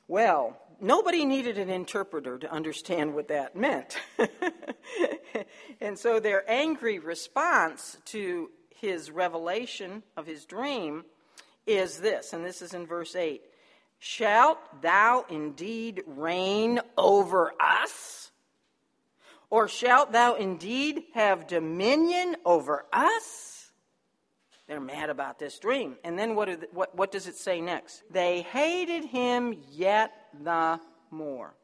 Well, nobody needed an interpreter to understand what that meant. and so their angry response to his revelation of his dream is this, and this is in verse 8 Shalt thou indeed reign over us? Or shalt thou indeed have dominion over us? They're mad about this dream. And then what, the, what, what does it say next? They hated him yet the more.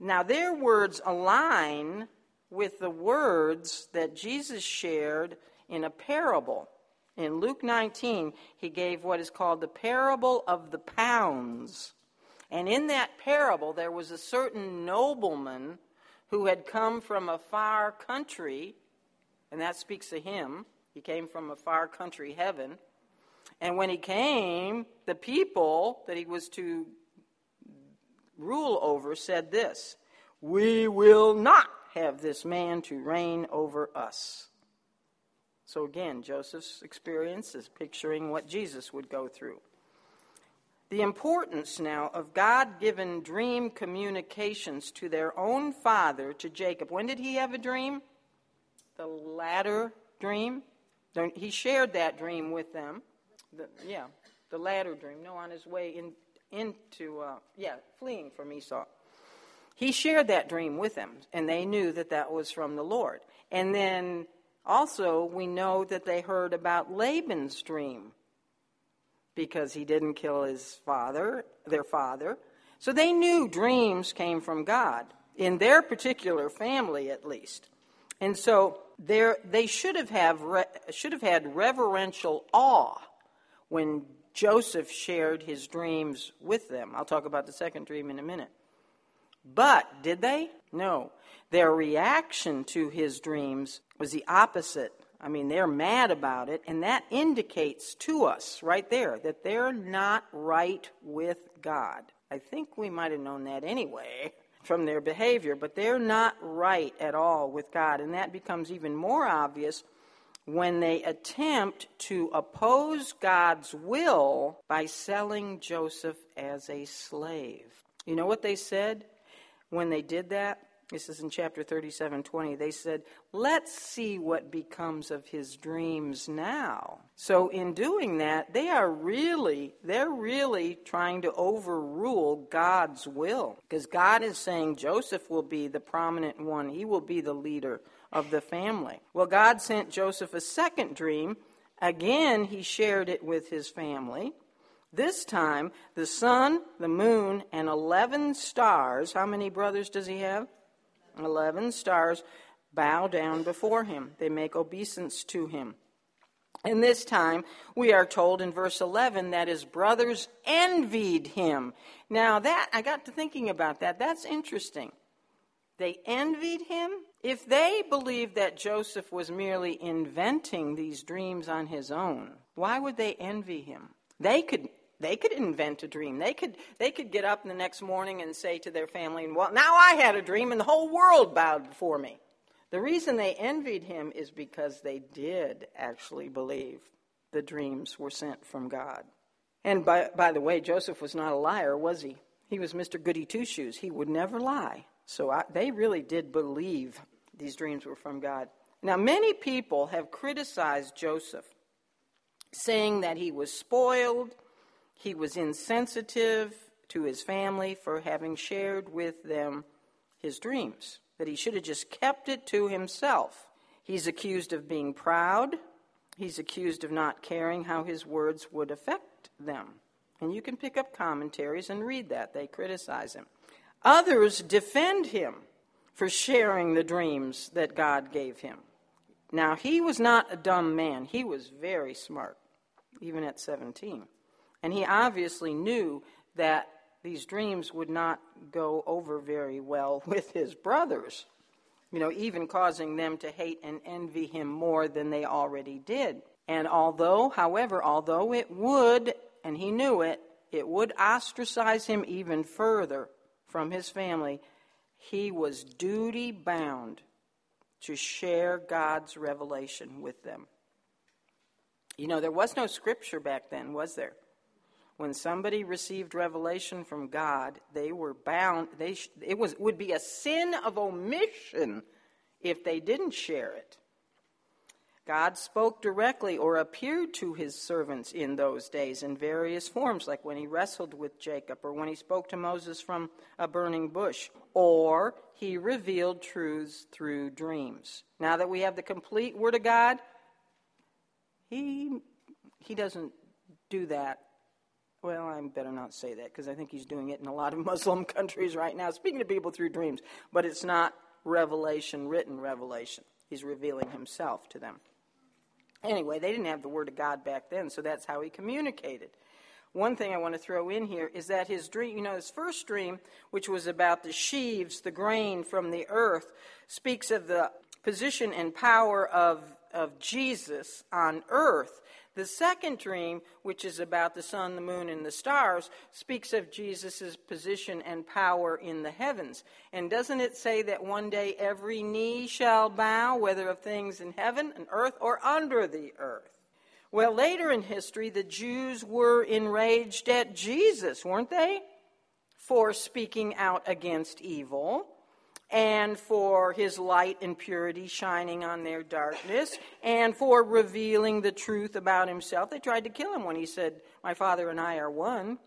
Now, their words align with the words that Jesus shared in a parable in Luke 19, he gave what is called the parable of the pounds. And in that parable, there was a certain nobleman who had come from a far country, and that speaks of him. He came from a far country, heaven. And when he came, the people that he was to rule over said this We will not have this man to reign over us. So again, Joseph's experience is picturing what Jesus would go through. The importance now of God given dream communications to their own father, to Jacob. When did he have a dream? The ladder dream. He shared that dream with them. The, yeah, the ladder dream. No, on his way in, into, uh, yeah, fleeing from Esau. He shared that dream with them, and they knew that that was from the Lord. And then also, we know that they heard about Laban's dream because he didn't kill his father, their father. So they knew dreams came from God, in their particular family at least. And so they should have, have should have had reverential awe when Joseph shared his dreams with them. I'll talk about the second dream in a minute. But did they? No. Their reaction to his dreams was the opposite. I mean, they're mad about it, and that indicates to us right there that they're not right with God. I think we might have known that anyway from their behavior, but they're not right at all with God, and that becomes even more obvious when they attempt to oppose God's will by selling Joseph as a slave. You know what they said when they did that? This is in chapter 37 20. They said, Let's see what becomes of his dreams now. So, in doing that, they are really, they're really trying to overrule God's will. Because God is saying Joseph will be the prominent one, he will be the leader of the family. Well, God sent Joseph a second dream. Again, he shared it with his family. This time, the sun, the moon, and 11 stars. How many brothers does he have? 11 stars bow down before him. They make obeisance to him. And this time, we are told in verse 11 that his brothers envied him. Now, that, I got to thinking about that. That's interesting. They envied him. If they believed that Joseph was merely inventing these dreams on his own, why would they envy him? They could they could invent a dream. They could they could get up the next morning and say to their family, "Well, now I had a dream and the whole world bowed before me." The reason they envied him is because they did actually believe the dreams were sent from God. And by, by the way, Joseph was not a liar, was he? He was Mr. Goody Two Shoes. He would never lie. So I, they really did believe these dreams were from God. Now, many people have criticized Joseph, saying that he was spoiled he was insensitive to his family for having shared with them his dreams, that he should have just kept it to himself. He's accused of being proud. He's accused of not caring how his words would affect them. And you can pick up commentaries and read that. They criticize him. Others defend him for sharing the dreams that God gave him. Now, he was not a dumb man, he was very smart, even at 17. And he obviously knew that these dreams would not go over very well with his brothers, you know, even causing them to hate and envy him more than they already did. And although, however, although it would, and he knew it, it would ostracize him even further from his family, he was duty bound to share God's revelation with them. You know, there was no scripture back then, was there? When somebody received revelation from God, they were bound. They sh- it was would be a sin of omission if they didn't share it. God spoke directly or appeared to his servants in those days in various forms, like when he wrestled with Jacob, or when he spoke to Moses from a burning bush, or he revealed truths through dreams. Now that we have the complete Word of God, he, he doesn't do that well, I better not say that because I think he's doing it in a lot of Muslim countries right now, speaking to people through dreams. But it's not revelation, written revelation. He's revealing himself to them. Anyway, they didn't have the Word of God back then, so that's how he communicated. One thing I want to throw in here is that his dream, you know, his first dream, which was about the sheaves, the grain from the earth, speaks of the position and power of, of Jesus on earth the second dream, which is about the sun, the moon, and the stars, speaks of Jesus' position and power in the heavens. And doesn't it say that one day every knee shall bow, whether of things in heaven and earth or under the earth? Well, later in history, the Jews were enraged at Jesus, weren't they? For speaking out against evil and for his light and purity shining on their darkness, and for revealing the truth about himself. They tried to kill him when he said, My Father and I are one.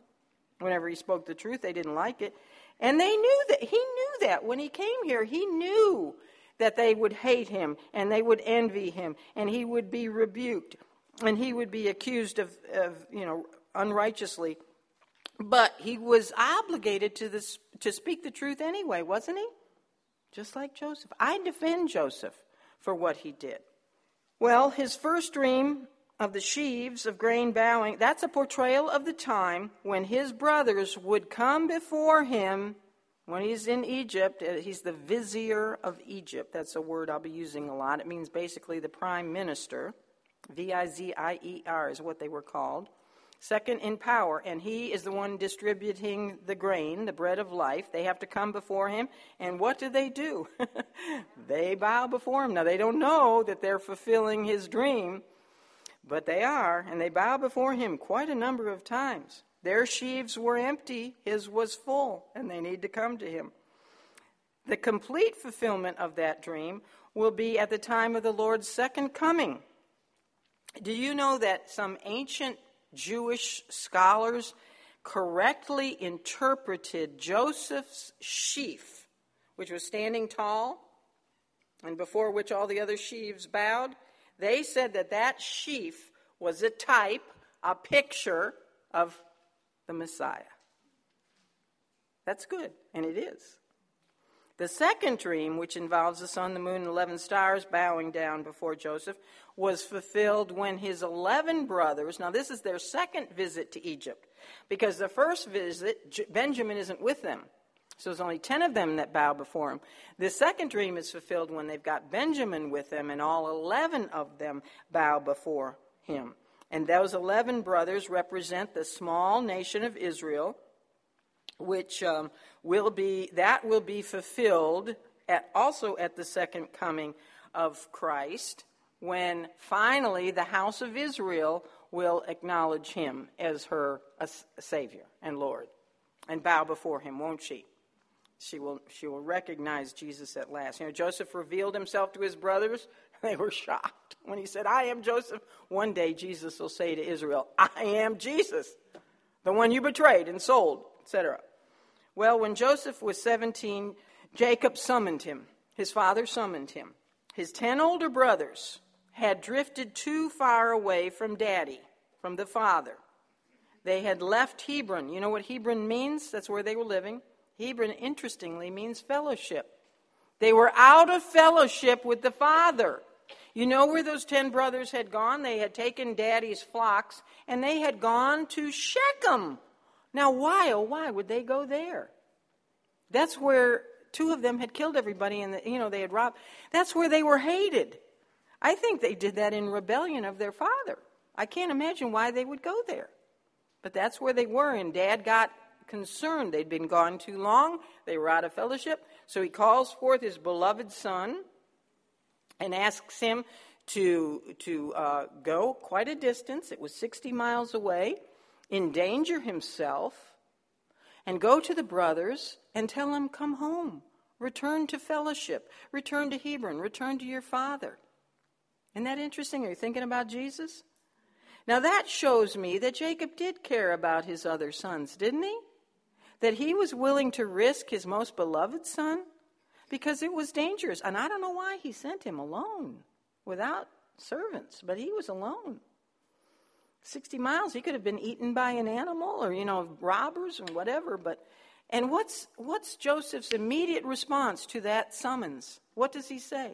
Whenever he spoke the truth, they didn't like it. And they knew that. He knew that when he came here. He knew that they would hate him and they would envy him and he would be rebuked and he would be accused of, of you know, unrighteously. But he was obligated to, this, to speak the truth anyway, wasn't he? Just like Joseph. I defend Joseph for what he did. Well, his first dream of the sheaves of grain bowing, that's a portrayal of the time when his brothers would come before him when he's in Egypt. Uh, he's the vizier of Egypt. That's a word I'll be using a lot. It means basically the prime minister. V I Z I E R is what they were called. Second in power, and he is the one distributing the grain, the bread of life. They have to come before him, and what do they do? they bow before him. Now, they don't know that they're fulfilling his dream, but they are, and they bow before him quite a number of times. Their sheaves were empty, his was full, and they need to come to him. The complete fulfillment of that dream will be at the time of the Lord's second coming. Do you know that some ancient Jewish scholars correctly interpreted Joseph's sheaf, which was standing tall and before which all the other sheaves bowed? They said that that sheaf was a type, a picture of the Messiah. That's good, and it is. The second dream, which involves the sun, the moon, and 11 stars bowing down before Joseph, was fulfilled when his 11 brothers, now this is their second visit to Egypt, because the first visit, Benjamin isn't with them. So there's only 10 of them that bow before him. The second dream is fulfilled when they've got Benjamin with them, and all 11 of them bow before him. And those 11 brothers represent the small nation of Israel which um, will be that will be fulfilled at, also at the second coming of Christ when finally the house of Israel will acknowledge him as her uh, savior and lord and bow before him won't she? She will she will recognize Jesus at last. You know Joseph revealed himself to his brothers. They were shocked when he said I am Joseph. One day Jesus will say to Israel I am Jesus the one you betrayed and sold etc well, when Joseph was 17, Jacob summoned him. His father summoned him. His ten older brothers had drifted too far away from daddy, from the father. They had left Hebron. You know what Hebron means? That's where they were living. Hebron, interestingly, means fellowship. They were out of fellowship with the father. You know where those ten brothers had gone? They had taken daddy's flocks and they had gone to Shechem. Now, why, oh, why would they go there? That's where two of them had killed everybody and, you know, they had robbed. That's where they were hated. I think they did that in rebellion of their father. I can't imagine why they would go there. But that's where they were, and dad got concerned. They'd been gone too long, they were out of fellowship. So he calls forth his beloved son and asks him to, to uh, go quite a distance. It was 60 miles away endanger himself, and go to the brothers and tell them, Come home, return to fellowship, return to Hebron, return to your father. Isn't that interesting? Are you thinking about Jesus? Now that shows me that Jacob did care about his other sons, didn't he? That he was willing to risk his most beloved son because it was dangerous. And I don't know why he sent him alone without servants, but he was alone. 60 miles. He could have been eaten by an animal or, you know, robbers or whatever. But, and what's, what's Joseph's immediate response to that summons? What does he say?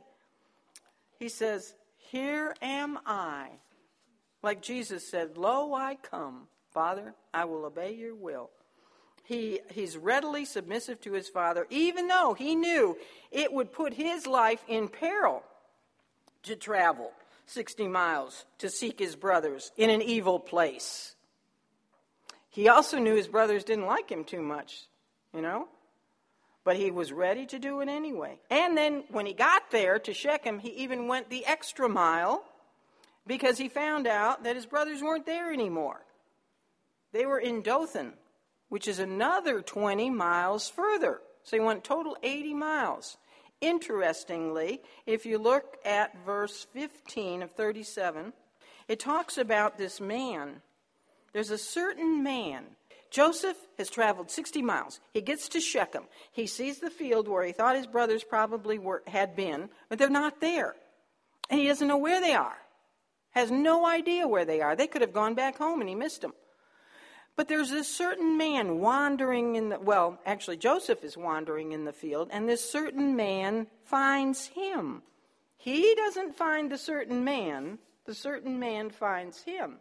He says, Here am I. Like Jesus said, Lo, I come. Father, I will obey your will. He, he's readily submissive to his father, even though he knew it would put his life in peril to travel. 60 miles to seek his brothers in an evil place. He also knew his brothers didn't like him too much, you know? But he was ready to do it anyway. And then when he got there to Shechem, he even went the extra mile because he found out that his brothers weren't there anymore. They were in Dothan, which is another 20 miles further. So he went total 80 miles. Interestingly, if you look at verse 15 of 37, it talks about this man. There's a certain man. Joseph has traveled 60 miles. He gets to Shechem. He sees the field where he thought his brothers probably were, had been, but they're not there. And he doesn't know where they are. Has no idea where they are. They could have gone back home and he missed them. But there's a certain man wandering in the, well, actually, Joseph is wandering in the field, and this certain man finds him. He doesn't find the certain man, the certain man finds him.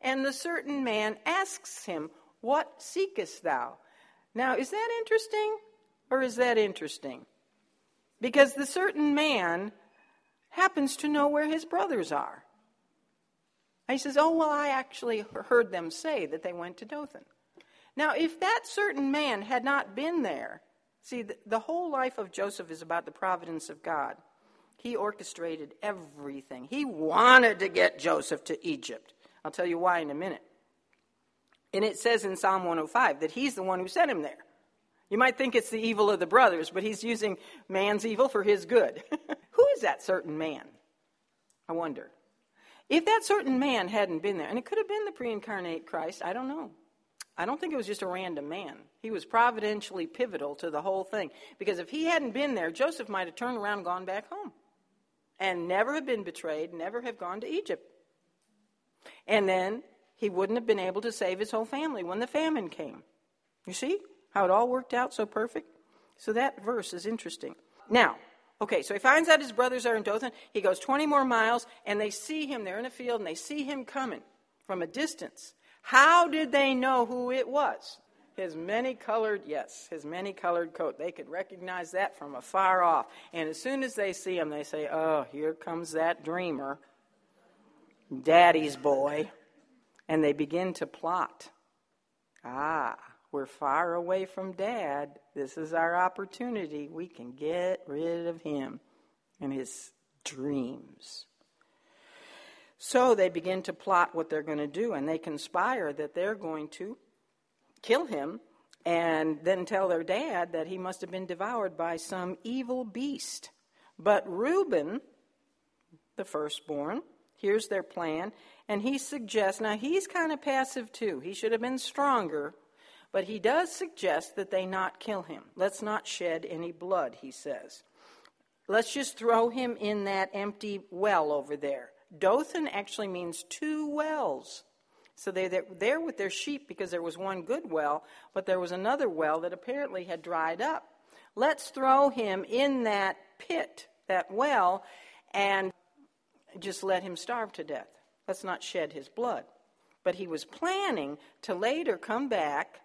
And the certain man asks him, What seekest thou? Now, is that interesting or is that interesting? Because the certain man happens to know where his brothers are. And he says, Oh, well, I actually heard them say that they went to Dothan. Now, if that certain man had not been there, see, the, the whole life of Joseph is about the providence of God. He orchestrated everything. He wanted to get Joseph to Egypt. I'll tell you why in a minute. And it says in Psalm 105 that he's the one who sent him there. You might think it's the evil of the brothers, but he's using man's evil for his good. who is that certain man? I wonder. If that certain man hadn't been there, and it could have been the pre incarnate Christ, I don't know. I don't think it was just a random man. He was providentially pivotal to the whole thing. Because if he hadn't been there, Joseph might have turned around and gone back home and never have been betrayed, never have gone to Egypt. And then he wouldn't have been able to save his whole family when the famine came. You see how it all worked out so perfect? So that verse is interesting. Now, okay, so he finds out his brothers are in Dothan. He goes 20 more miles, and they see him. They're in a field, and they see him coming from a distance. How did they know who it was? His many colored, yes, his many colored coat. They could recognize that from afar off. And as soon as they see him, they say, Oh, here comes that dreamer, daddy's boy. And they begin to plot. Ah, we're far away from dad. This is our opportunity. We can get rid of him and his dreams. So they begin to plot what they're going to do, and they conspire that they're going to kill him and then tell their dad that he must have been devoured by some evil beast. But Reuben, the firstborn, here's their plan, and he suggests now he's kind of passive too. He should have been stronger, but he does suggest that they not kill him. Let's not shed any blood, he says. Let's just throw him in that empty well over there. Dothan actually means two wells. So they're there with their sheep because there was one good well, but there was another well that apparently had dried up. Let's throw him in that pit, that well, and just let him starve to death. Let's not shed his blood. But he was planning to later come back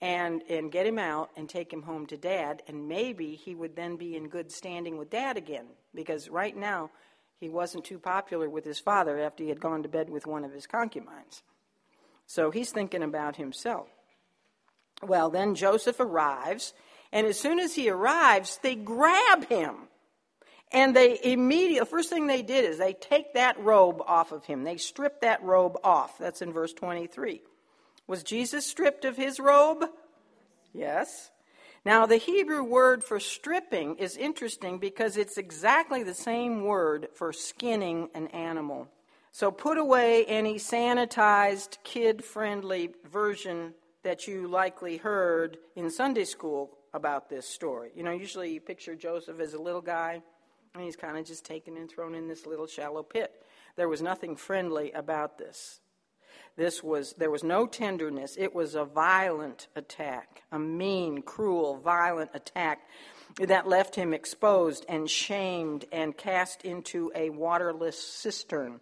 and, and get him out and take him home to dad, and maybe he would then be in good standing with dad again. Because right now, he wasn't too popular with his father after he had gone to bed with one of his concubines. So he's thinking about himself. Well, then Joseph arrives, and as soon as he arrives, they grab him. And they immediately, the first thing they did is they take that robe off of him. They strip that robe off. That's in verse 23. Was Jesus stripped of his robe? Yes. Now, the Hebrew word for stripping is interesting because it's exactly the same word for skinning an animal. So put away any sanitized, kid friendly version that you likely heard in Sunday school about this story. You know, usually you picture Joseph as a little guy, and he's kind of just taken and thrown in this little shallow pit. There was nothing friendly about this. This was, there was no tenderness. It was a violent attack, a mean, cruel, violent attack that left him exposed and shamed and cast into a waterless cistern.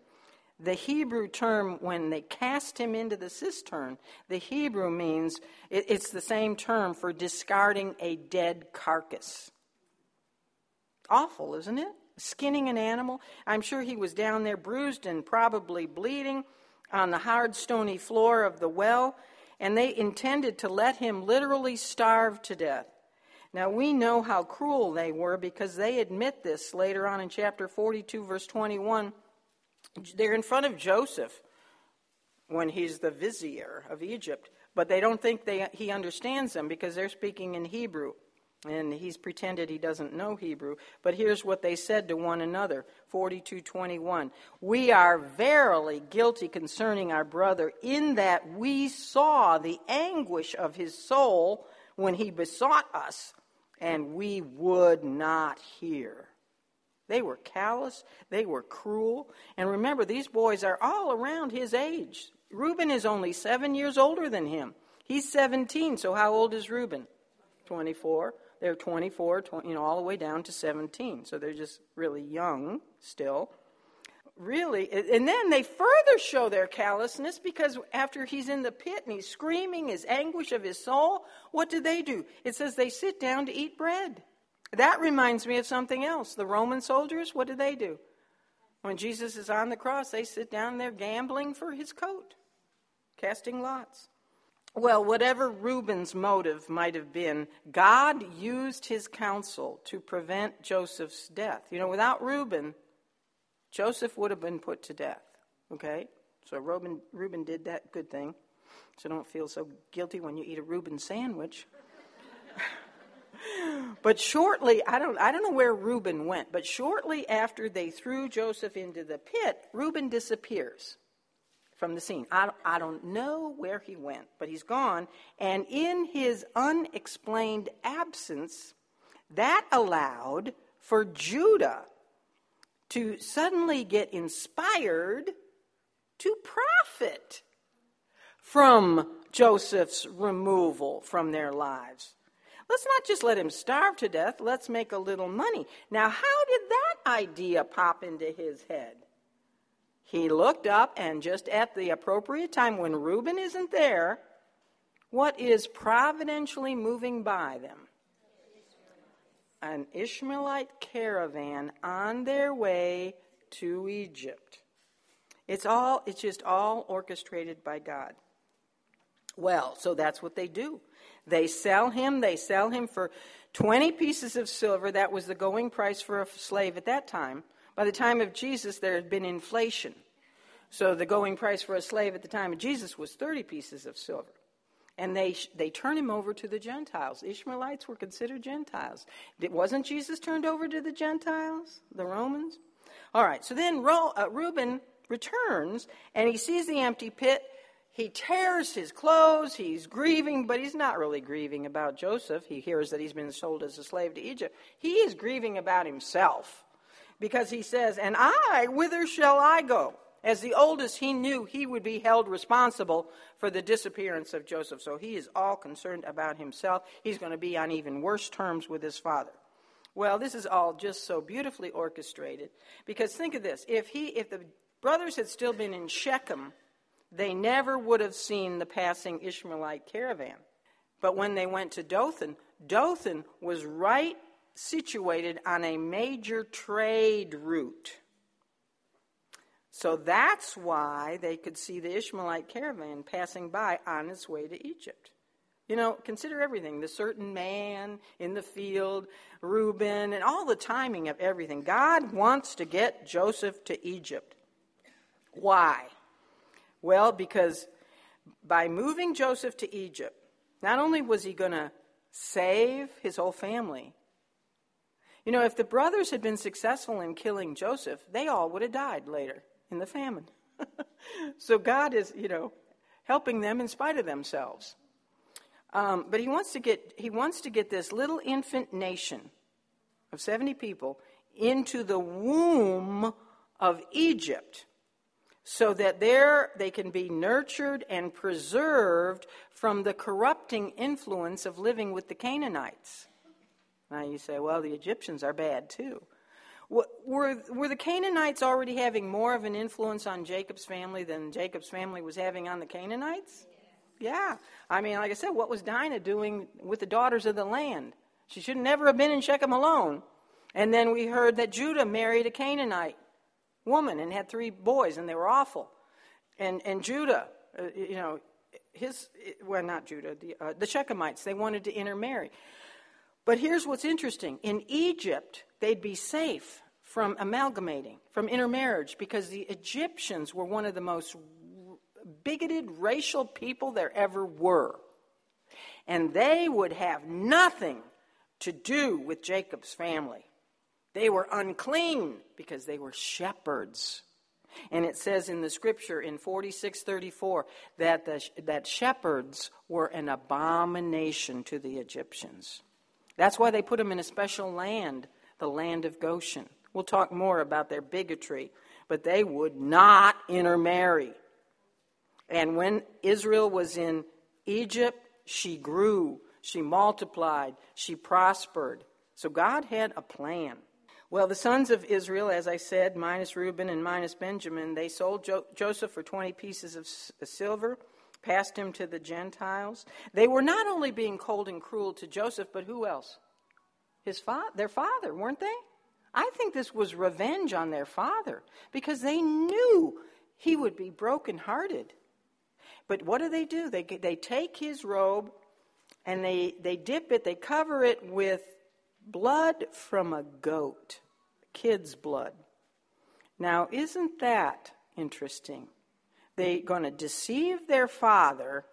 The Hebrew term, when they cast him into the cistern, the Hebrew means it, it's the same term for discarding a dead carcass. Awful, isn't it? Skinning an animal. I'm sure he was down there bruised and probably bleeding on the hard, stony floor of the well, and they intended to let him literally starve to death. Now, we know how cruel they were because they admit this later on in chapter 42, verse 21. They're in front of Joseph when he's the vizier of Egypt, but they don't think they, he understands them because they're speaking in Hebrew and he's pretended he doesn't know Hebrew. But here's what they said to one another 42:21. We are verily guilty concerning our brother in that we saw the anguish of his soul when he besought us, and we would not hear. They were callous, they were cruel. And remember, these boys are all around his age. Reuben is only seven years older than him. He's 17, so how old is Reuben? 24. They're 24, 20, you know, all the way down to 17. So they're just really young still. really, and then they further show their callousness because after he's in the pit and he's screaming his anguish of his soul, what do they do? It says they sit down to eat bread. That reminds me of something else. The Roman soldiers, what do they do? When Jesus is on the cross, they sit down there gambling for his coat, casting lots. Well, whatever Reuben's motive might have been, God used his counsel to prevent Joseph's death. You know, without Reuben, Joseph would have been put to death. Okay? So Reuben, Reuben did that good thing. So don't feel so guilty when you eat a Reuben sandwich. but shortly, I don't, I don't know where Reuben went, but shortly after they threw Joseph into the pit, Reuben disappears from the scene. I, I don't know where he went, but he's gone. And in his unexplained absence, that allowed for Judah to suddenly get inspired to profit from Joseph's removal from their lives. Let's not just let him starve to death, let's make a little money. Now, how did that idea pop into his head? He looked up, and just at the appropriate time when Reuben isn't there, what is providentially moving by them? an Ishmaelite caravan on their way to Egypt. It's all it's just all orchestrated by God. Well, so that's what they do. They sell him, they sell him for 20 pieces of silver. That was the going price for a slave at that time. By the time of Jesus, there had been inflation. So the going price for a slave at the time of Jesus was 30 pieces of silver and they, they turn him over to the Gentiles. Ishmaelites were considered Gentiles. It Wasn't Jesus turned over to the Gentiles, the Romans? All right, so then uh, Reuben returns and he sees the empty pit. He tears his clothes. He's grieving, but he's not really grieving about Joseph. He hears that he's been sold as a slave to Egypt. He is grieving about himself because he says, And I, whither shall I go? As the oldest, he knew he would be held responsible for the disappearance of Joseph. So he is all concerned about himself. He's going to be on even worse terms with his father. Well, this is all just so beautifully orchestrated. Because think of this if, he, if the brothers had still been in Shechem, they never would have seen the passing Ishmaelite caravan. But when they went to Dothan, Dothan was right situated on a major trade route. So that's why they could see the Ishmaelite caravan passing by on its way to Egypt. You know, consider everything the certain man in the field, Reuben, and all the timing of everything. God wants to get Joseph to Egypt. Why? Well, because by moving Joseph to Egypt, not only was he going to save his whole family, you know, if the brothers had been successful in killing Joseph, they all would have died later in the famine. so God is, you know, helping them in spite of themselves. Um, but he wants to get he wants to get this little infant nation of 70 people into the womb of Egypt so that there they can be nurtured and preserved from the corrupting influence of living with the Canaanites. Now you say, well, the Egyptians are bad too. Were, were the Canaanites already having more of an influence on Jacob's family than Jacob's family was having on the Canaanites? Yeah. I mean, like I said, what was Dinah doing with the daughters of the land? She should never have been in Shechem alone. And then we heard that Judah married a Canaanite woman and had three boys, and they were awful. And, and Judah, uh, you know, his, well, not Judah, the, uh, the Shechemites, they wanted to intermarry. But here's what's interesting in Egypt, they'd be safe from amalgamating, from intermarriage, because the Egyptians were one of the most bigoted racial people there ever were. And they would have nothing to do with Jacob's family. They were unclean because they were shepherds. And it says in the scripture in 4634 that, the, that shepherds were an abomination to the Egyptians. That's why they put them in a special land, the land of Goshen. We'll talk more about their bigotry, but they would not intermarry. And when Israel was in Egypt, she grew, she multiplied, she prospered. So God had a plan. Well, the sons of Israel, as I said, minus Reuben and minus Benjamin, they sold jo- Joseph for 20 pieces of s- silver, passed him to the Gentiles. They were not only being cold and cruel to Joseph, but who else? His fa- their father, weren't they? I think this was revenge on their father because they knew he would be brokenhearted. But what do they do? They, they take his robe and they, they dip it, they cover it with blood from a goat, kid's blood. Now, isn't that interesting? They're going to deceive their father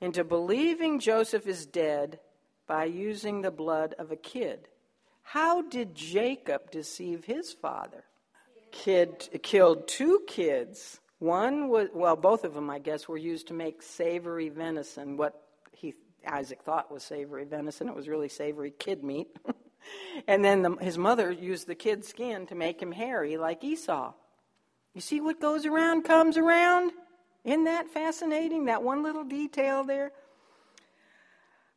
into believing Joseph is dead by using the blood of a kid. How did Jacob deceive his father? Kid killed two kids. One was well, both of them, I guess, were used to make savory venison. What he Isaac thought was savory venison, it was really savory kid meat. and then the, his mother used the kid's skin to make him hairy, like Esau. You see what goes around comes around? Isn't that fascinating? That one little detail there.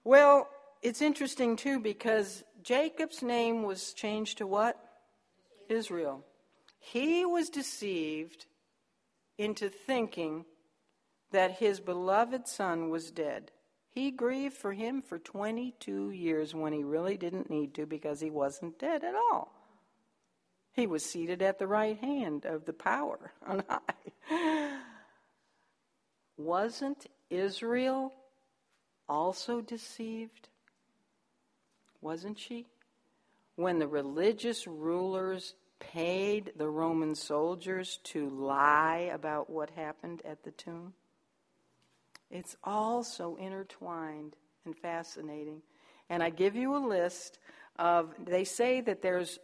Well, it's interesting too because Jacob's name was changed to what? Israel. He was deceived into thinking that his beloved son was dead. He grieved for him for 22 years when he really didn't need to because he wasn't dead at all. He was seated at the right hand of the power on high. Wasn't Israel also deceived? Wasn't she? When the religious rulers paid the Roman soldiers to lie about what happened at the tomb? It's all so intertwined and fascinating. And I give you a list of, they say that there's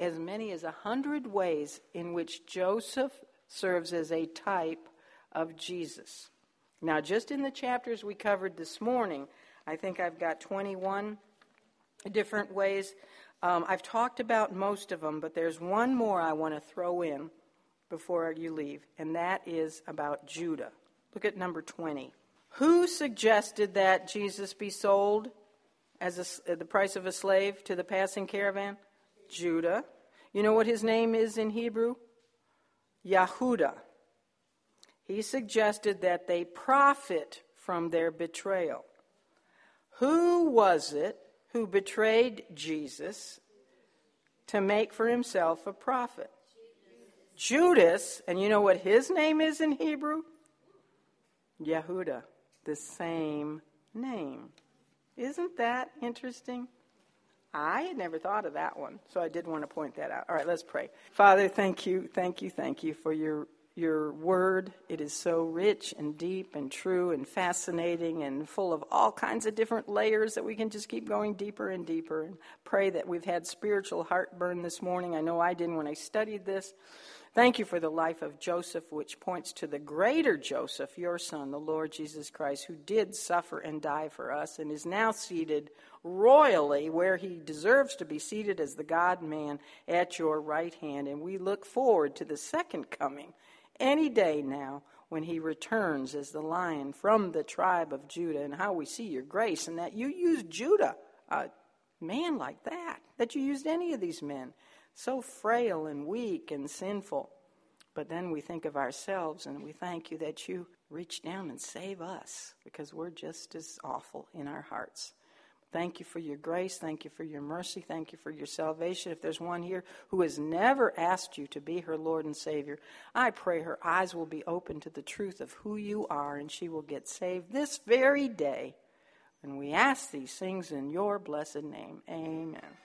as many as a hundred ways in which Joseph serves as a type of Jesus. Now, just in the chapters we covered this morning, I think I've got 21 different ways. Um, I've talked about most of them, but there's one more I want to throw in before you leave, and that is about Judah. Look at number 20. Who suggested that Jesus be sold as a, the price of a slave to the passing caravan? Judah. You know what his name is in Hebrew? Yahudah. He suggested that they profit from their betrayal. Who was it who betrayed Jesus to make for himself a profit? Judas, and you know what his name is in Hebrew? Yehuda, the same name. Isn't that interesting? I had never thought of that one, so I did want to point that out. All right, let's pray. Father, thank you, thank you, thank you for your your word. It is so rich and deep and true and fascinating and full of all kinds of different layers that we can just keep going deeper and deeper and pray that we've had spiritual heartburn this morning. I know I didn't when I studied this. Thank you for the life of Joseph, which points to the greater Joseph, your son, the Lord Jesus Christ, who did suffer and die for us and is now seated royally where he deserves to be seated as the God man at your right hand. And we look forward to the second coming any day now when he returns as the lion from the tribe of Judah, and how we see your grace and that you used Judah, a man like that, that you used any of these men so frail and weak and sinful. But then we think of ourselves and we thank you that you reach down and save us because we're just as awful in our hearts. Thank you for your grace. Thank you for your mercy. Thank you for your salvation. If there's one here who has never asked you to be her Lord and Savior, I pray her eyes will be open to the truth of who you are and she will get saved this very day. And we ask these things in your blessed name. Amen.